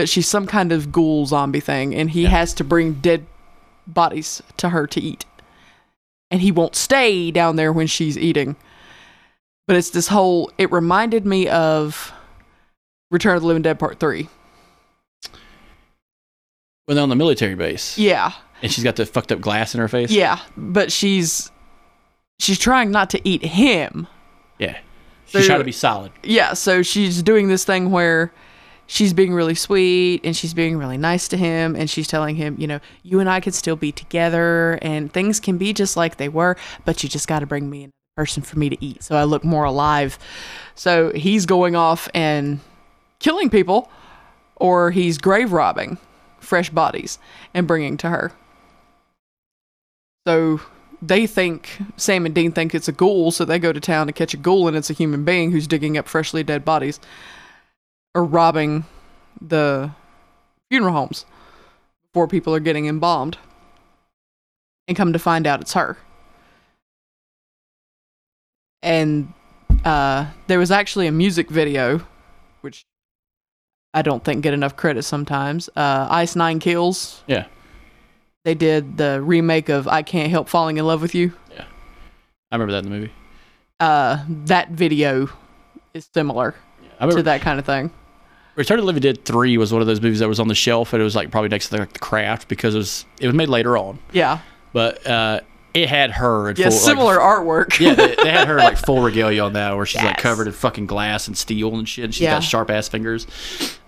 but she's some kind of ghoul zombie thing, and he has to bring dead bodies to her to eat. And he won't stay down there when she's eating. But it's this whole. It reminded me of Return of the Living Dead Part 3. When they're on the military base, Yeah. and she's got the fucked up glass in her face. Yeah. But she's. She's trying not to eat him. yeah. She's So- trying to be solid. Yeah, so she's doing this thing where she's being really sweet and she's being really nice to him and she's telling him, you know, you and I could still be together and things can be just like they were, but you just got to bring me a person for me to eat so I look more alive. So he's going off and killing people or he's grave robbing fresh bodies and bringing to her. So they think Sam and Dean think it's a ghoul, so they go to town to catch a ghoul, and it's a human being who's digging up freshly dead bodies or robbing the funeral homes before people are getting embalmed. And come to find out it's her. And uh, there was actually a music video, which I don't think get enough credit sometimes. Uh, Ice Nine Kills. Yeah. They did the remake of I Can't Help Falling in Love with You. Yeah, I remember that in the movie. Uh, that video is similar remember to that kind of thing. Return of the Living Dead Three was one of those movies that was on the shelf, and it was like probably next to like, the Craft because it was it was made later on, Yeah. but uh, it had her. In Yeah, full, similar Like, artwork. yeah, they, they had her like full [laughs] regalia on that, where she's like covered in fucking glass and steel and shit. And she's Yeah. got sharp ass fingers.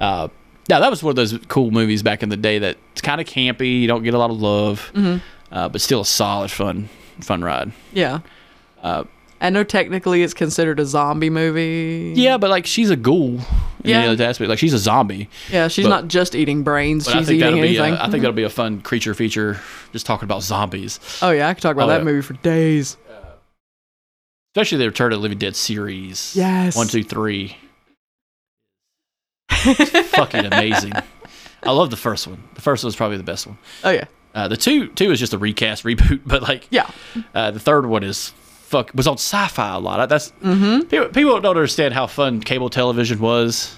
Uh, yeah, that was one of those cool movies back in the day that's kind of campy. You don't get a lot of love, Mm-hmm. uh, but still a solid fun fun ride. Yeah. Uh, I know technically it's considered a zombie movie. yeah, but like she's a ghoul. In Yeah. the other aspect, like she's a zombie. Yeah, she's But- not just eating brains, she's eating that'll anything. A, I think that'll be a fun creature feature, just talking about zombies. oh yeah, I could talk about Oh, that yeah. movie for days. especially the Return of the Living Dead series. Yes. one, two, three. [laughs] Fucking amazing. I love the first one. The first one was probably the best one. Oh yeah. Uh, the two, two is just a recast reboot, [laughs] but like, Yeah. uh, the third one is fuck was on sci-fi a lot. That's Mm-hmm. people, people don't understand how fun cable television was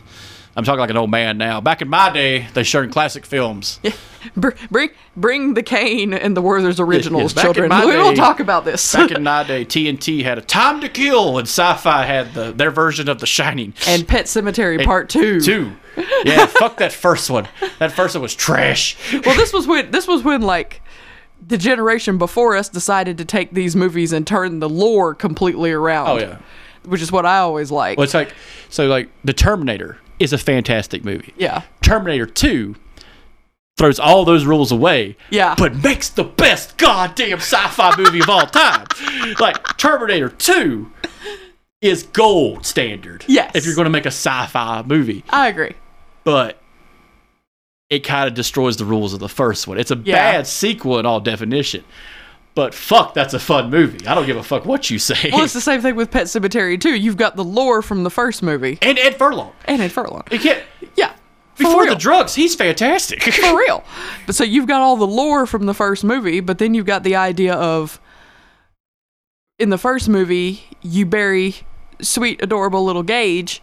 I'm talking like an old man now. Back in my day, they showed classic films. [laughs] Br- bring bring the cane and the Werther's originals, back in children. my We will talk about this. Back in [laughs] my day, TNT had a Time to Kill, and Sci-Fi had the their version of The Shining. and Pet Sematary Part Two. Two. Yeah, fuck that first one. That first one was trash. Well, this was when this was when like the generation before us decided to take these movies and turn the lore completely around. Oh yeah. which is what I always like. Well, it's like so like The Terminator is a fantastic movie. yeah, Terminator 2 throws all those rules away. Yeah. But makes the best goddamn sci-fi movie of all time. Like Terminator 2 is gold standard. Yes. If you're going to make a sci-fi movie, I agree. but it kind of destroys the rules of the first one. It's a Yeah. bad sequel in all definition. But fuck, that's a fun movie. I don't give a fuck what you say. Well, it's the same thing with Pet Sematary too. You've got the lore from the first movie and Ed Furlong. and Ed Furlong. You can't Yeah, for before the drugs, he's fantastic. [laughs] for real. But so you've got all the lore from the first movie, but then you've got the idea of in the first movie you bury sweet, adorable little Gage,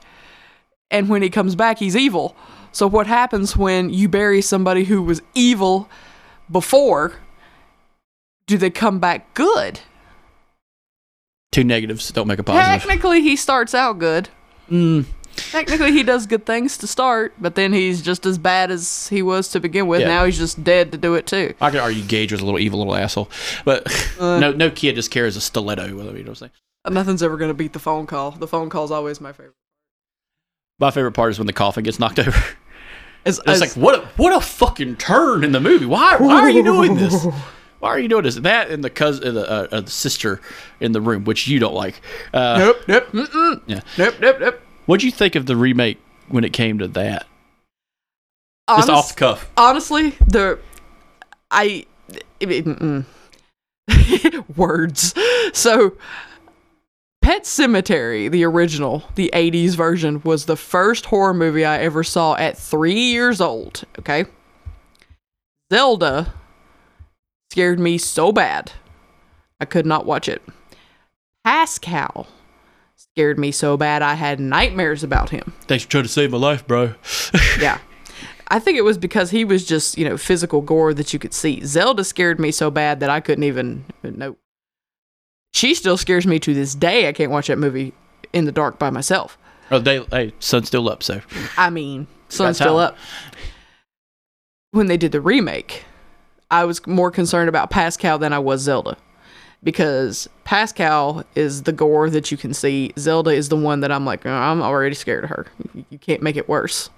and when he comes back, he's evil. So what happens when you bury somebody who was evil before? Do they come back good? Two negatives don't make a positive. Technically, he starts out good. Mm, Technically, he does good things to start, but then he's just as bad as he was to begin with. Yeah. Now he's just dead to do it too. I could argue Gage was a little evil little asshole, but [laughs] Uh. no no kid just carries a stiletto with him. You know what I'm saying? Nothing's ever gonna beat the phone call. The phone call's always my favorite. My favorite part is when the coffin gets knocked [laughs] over. It's as- like what a, what a fucking turn in the movie. Why why are you doing this? [laughs] Why are you doing this? That and the cousin, uh, the, uh, uh, the sister in the room, which you don't like. Uh, nope, nope, mm-mm. Yeah. nope, nope, nope. What'd you think of the remake when it came to that? Just off the cuff. honestly, the I mm-mm. [laughs] words. So, Pet Sematary, the original, the '80s version, was the first horror movie I ever saw at three years old. Okay, Zelda scared me so bad I could not watch it. Pascal scared me so bad I had nightmares about him. Thanks for trying to save my life, bro. [laughs] Yeah. I think it was because he was just, you know, physical gore that you could see. Zelda scared me so bad that I couldn't even no. She still scares me to this day. I can't watch that movie in the dark by myself. oh, they, hey, sun's still up, so I mean, sun's still up. When they did the remake, I was more concerned about Pascal than I was Zelda. Because Pascal is the gore that you can see. Zelda is the one that I'm like, "Oh, I'm already scared of her. You- You can't make it worse.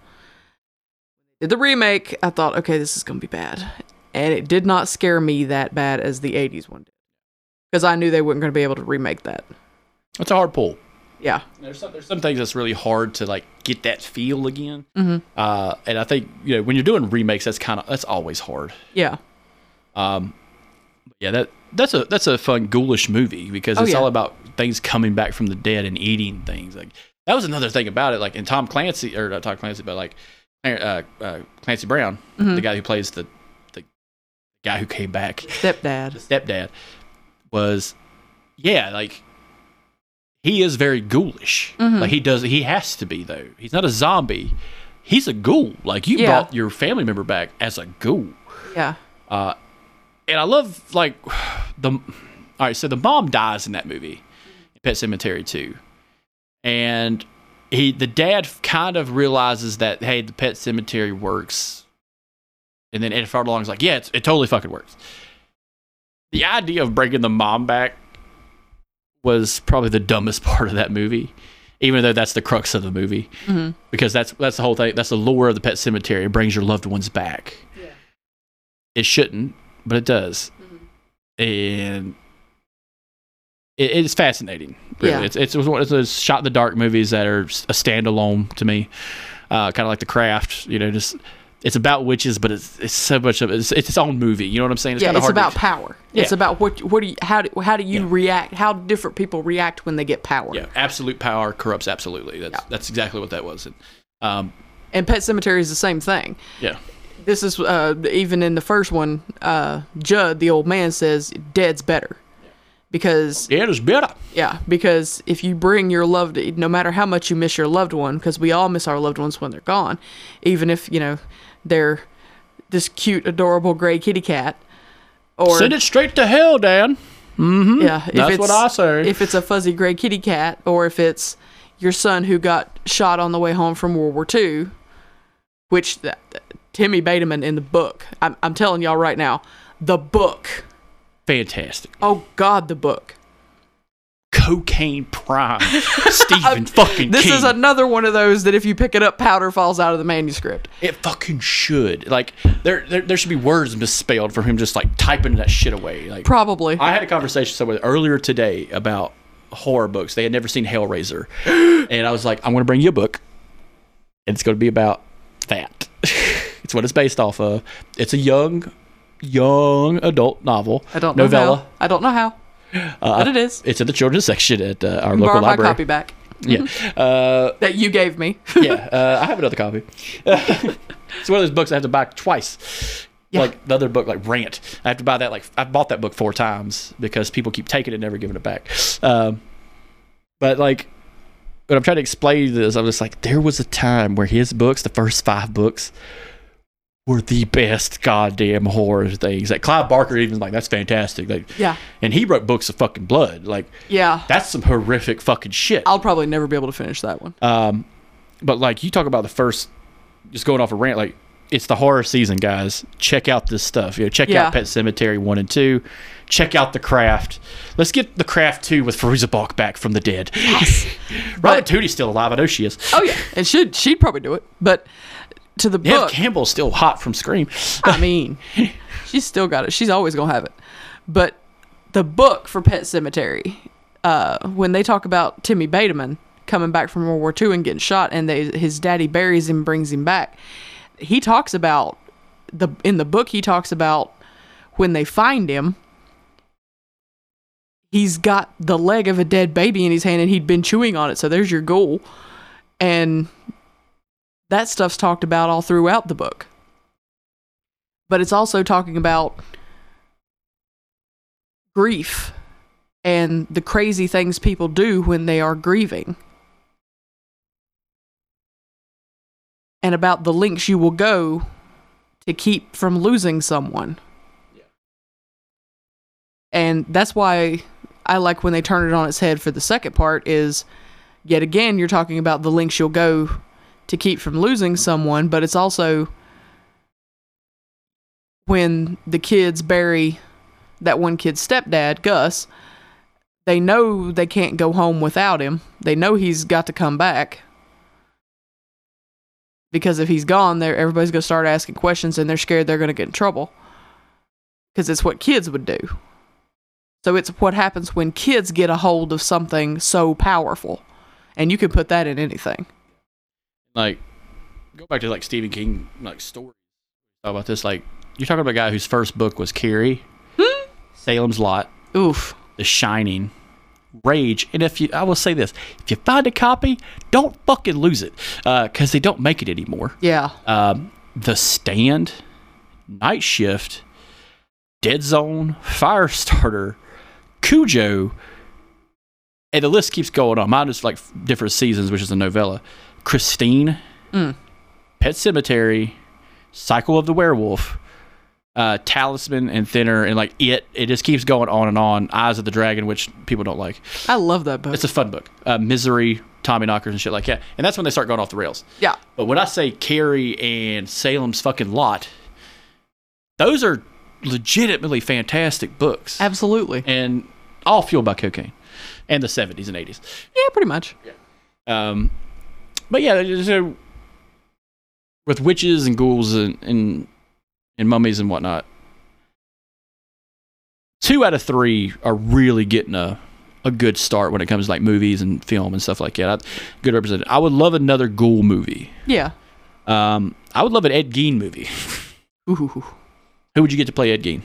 Did the remake, I thought, okay, this is gonna be bad. And it did not scare me that bad as the 80s one did. Because I knew they weren't gonna be able to remake that. it's a hard pull. Yeah. There's some, there's some things that's really hard to like get that feel again. Mm-hmm. Uh, and I think you know when you're doing remakes, that's kind of that's always hard. Yeah. Um, yeah, that that's a that's a fun ghoulish movie because Oh, it's yeah. all about things coming back from the dead and eating things. Like that was another thing about it. Like in Tom Clancy or not Tom Clancy, but like uh, uh, Clancy Brown, Mm-hmm. the guy who plays the the guy who came back, the Stepdad. Was yeah like. He is very ghoulish. Mm-hmm. Like he does, he has to be though. He's not a zombie. He's a ghoul. Like you Yeah. brought your family member back as a ghoul Yeah. uh, and I love like the. All right, so the mom dies in that movie, Pet Sematary two, and he the dad kind of realizes that hey, the Pet Cemetery works, and then Ed Furlong's like, yeah, it's, it totally fucking works. The idea of bringing the mom back was probably the dumbest [laughs] part of that movie, even though that's the crux of the movie, because that's that's the whole thing. That's the lore of the Pet Cemetery. It brings your loved ones back. It shouldn't, but it does, and it, it's fascinating. Really, Yeah. it's it's, one of those shot in the dark movies that are a standalone to me, uh, kind of like The Craft. You know, just it's about witches, but it's it's so much of it's, it's its own movie. You know what I'm saying? yeah, it's hard to- about power. It's about what what do you how do how do you Yeah. react? How different people react when they get power. yeah, absolute power corrupts absolutely. That's Yeah. that's exactly what that was. And, um, And Pet Sematary is the same thing. yeah, This is uh, even in the first one. Uh, Judd, the old man, says dead's better because It is better. yeah, because if you bring your loved, no matter how much you miss your loved one, because we all miss our loved ones when they're gone, even if you know they're this cute, adorable gray kitty cat, or Send it straight to hell, Dan. Mm-hmm. yeah, if That's it's, what I say. If it's a fuzzy gray kitty cat, or if it's your son who got shot on the way home from World War II, which th- Timmy Baterman in the book, I'm, I'm telling y'all right now, the book. Fantastic. Oh God, the book. Cocaine prime. [laughs] Stephen fucking This King. is another one of those that if you pick it up, powder falls out of the manuscript. It fucking should. Like there, there, there should be words misspelled from him just like typing that shit away. Like Probably. I had a conversation somewhere earlier today about horror books. They had never seen Hellraiser, [gasps] and I was like, I'm going to bring you a book, and it's going to be about that. [laughs] it's what it's based off of. It's a young, young adult novel. I don't know novella. I don't know how, but it is. It's in the children's section at uh, our Borrow local my library. copy back Yeah. [laughs] Uh, that you gave me. [laughs] yeah, uh, I have another copy. [laughs] it's one of those books I have to buy twice. Yeah. Like the other book, like Rant. I have to buy that. Like I bought that book four times because people keep taking it and never giving it back. Um, but like, when I'm trying to explain this, I'm just like, there was a time where his books, the first five books, were the best goddamn horror things. Like Clive Barker even like, that's fantastic. Like, yeah, and he wrote books of fucking blood. Like, yeah. that's some horrific fucking shit. I'll probably never be able to finish that one. Um, but like you talk about the first, just going off a rant, like it's the horror season, guys. Check out this stuff. You know, check Yeah. out Pet Sematary one and two. Check out The Craft. Let's get The Craft two with Fairuza Balk back from the dead. Yes. [laughs] Robin But- Tootie's still alive. I know she is. oh yeah, and she'd she'd probably do it. But to the Neve book, Campbell's still hot from Scream. I mean, [laughs] she's still got it. She's always gonna have it. But the book for Pet Sematary, uh, when they talk about Timmy Baterman coming back from World War II and getting shot, and they, his daddy buries him, brings him back, he talks about the in the book. He talks about when they find him. He's got the leg of a dead baby in his hand, and he'd been chewing on it. So there's your ghoul, and that stuff's talked about all throughout the book but it's also talking about grief and the crazy things people do when they are grieving. And about the links you will go to keep from losing someone. Yeah. And that's why I like when they turn it on its head for the second part is yet again you're talking about the links you'll go to keep from losing someone, but it's also when the kids bury that one kid's stepdad, Gus, they know they can't go home without him. They know he's got to come back. Because if he's gone, there everybody's going to start asking questions and they're scared they're going to get in trouble. Because it's what kids would do. So it's what happens when kids get a hold of something so powerful. And you can put that in anything. Like, go back to like Stephen King like stories. Talk about this. Like, you're talking about a guy whose first book was Carrie, Salem's Lot, Oof. The Shining, Rage, and if you, I will say this: if you find a copy, don't fucking lose it, because they don't make it anymore. Yeah. Um, the Stand, Night Shift, Dead Zone, Firestarter, Cujo, and the list keeps going on. Mine is like different seasons, which is a novella. Christine, Mm. Pet Sematary, Cycle of the Werewolf, uh, Talisman, and Thinner, and like it. It just keeps going on and on. Eyes of the Dragon, which people don't like. I love that book. It's a fun book. Uh, Misery, Tommy Knockers, and shit like that. And that's when they start going off the rails. yeah. But when I say Carrie and Salem's fucking lot, those are legitimately fantastic books. Absolutely. And all fueled by cocaine and the 70s and 80s. Yeah, pretty much. Yeah. Um, but yeah, so with witches and ghouls and, and, and mummies and whatnot, two out of three are really getting a, a good start when it comes to like movies and film and stuff like that. I, good represented. I would love another ghoul movie. Yeah. Um, I would love an Ed Gein movie. [laughs] Ooh. Who would you get to play Ed Gein?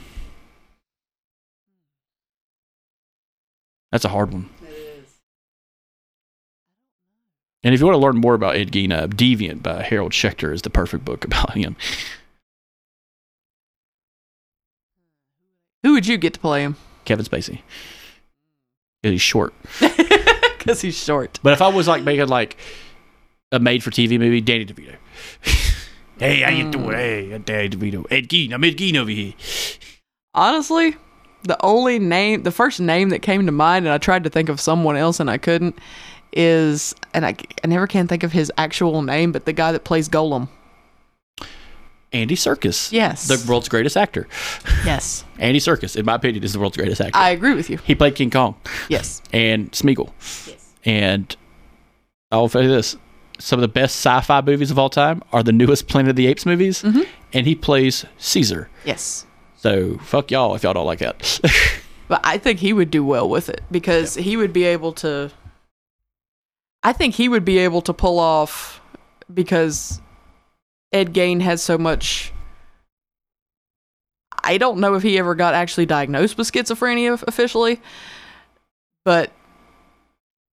That's a hard one. And if you want to learn more about Ed Gein, uh, Deviant by Harold Schechter is the perfect book about him. Who would you get to play him? Kevin Spacey. Because he's short. [laughs] because he's short. But if I was like making like a made for TV movie, Danny DeVito. [laughs] hey, how you doing? Hey, Danny DeVito. Ed Gein. I'm Ed Gein over here. Honestly, the only name, the first name that came to mind, and I tried to think of someone else and I couldn't, is, and I, I never can think of his actual name, but the guy that plays Gollum. Andy Serkis. Yes. The world's greatest actor. Yes. [laughs] Andy Serkis, in my opinion, is the world's greatest actor. I agree with you. he played King Kong Yes. and Smeagol. Yes. And I'll tell you this some of the best sci fi movies of all time are the newest Planet of the Apes movies. Mm-hmm. And he plays Caesar. Yes. So fuck y'all if y'all don't like that. [laughs] But I think he would do well with it because he would be able to. I think he would be able to pull off because Ed Gein has so much. I don't know if he ever got actually diagnosed with schizophrenia officially, but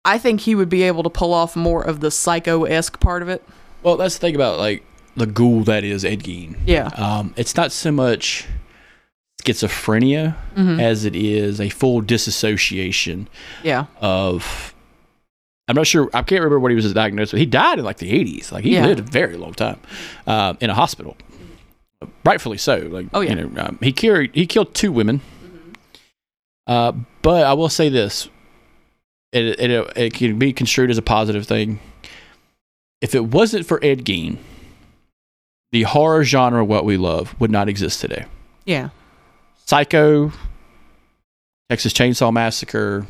I think he would be able to pull off more of the psycho esque part of it. well, that's the thing about like the ghoul that is Ed Gein. Yeah. Um, it's not so much schizophrenia as it is a full disassociation Yeah. of. I'm not sure. I can't remember what he was diagnosed with. He died in like the 80s. Like he Yeah. lived a very long time uh, in a hospital, rightfully so. Like Oh, yeah. you know, um, he carried he killed two women. Uh, but I will say this: it, it it can be construed as a positive thing. If it wasn't for Ed Gein, the horror genre what we love would not exist today. Yeah. Psycho, Texas Chainsaw Massacre,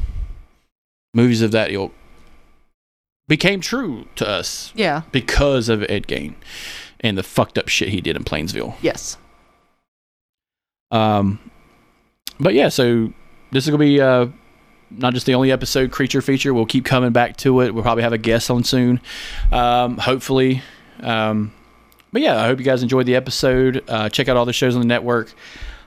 movies of that ilk became true to us Yeah. because of Ed Gein and the fucked up shit he did in Plainsville. Yes. Um, but yeah, so this is gonna be uh, not just the only episode creature feature. We'll keep coming back to it. We'll probably have a guest on soon, um, hopefully. Um, but yeah, I hope you guys enjoyed the episode. Uh, check out all the shows on the network.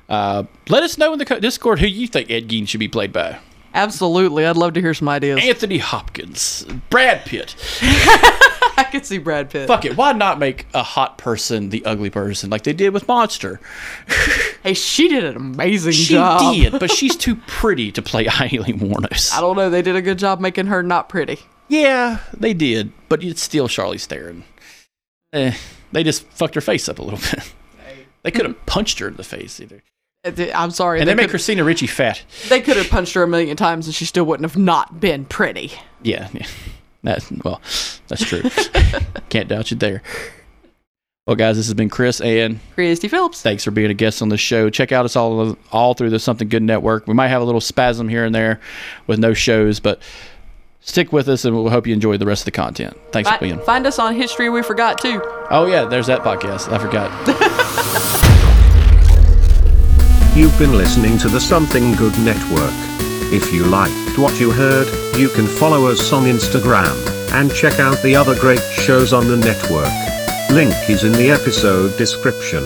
Uh, let us know in the co- Discord who you think Ed Gein should be played by. Absolutely. I'd love to hear some ideas. Anthony Hopkins, Brad Pitt. [laughs] I could see Brad Pitt. Fuck it, why not make a hot person the ugly person like they did with Monster? [laughs] Hey, she did an amazing She job. did, but she's [laughs] too pretty to play Aileen Wuornos. I don't know. They did a good job making her not pretty. Yeah, they did, but it's still Charlize Theron. Eh, they just fucked her face up a little bit. They could have punched her in the face either, th- Uh, I'm sorry. and they, they make Christina Ricci fat. they could have punched her a million times and she still wouldn't have not been pretty. Yeah, yeah. That's well, that's true. [laughs] Can't doubt you there. Well, guys, this has been Chris, and Christy Phillips. thanks for being a guest on the show. Check out us all all through the Something Good Network. We might have a little spasm here and there with no shows, but stick with us, and we'll hope you enjoy the rest of the content. Thanks for being. find us on History We Forgot too. Oh yeah, there's that podcast. I forgot. [laughs] You've been listening to the Something Good Network. If you liked what you heard, you can follow us on Instagram and check out the other great shows on the network. Link is in the episode description.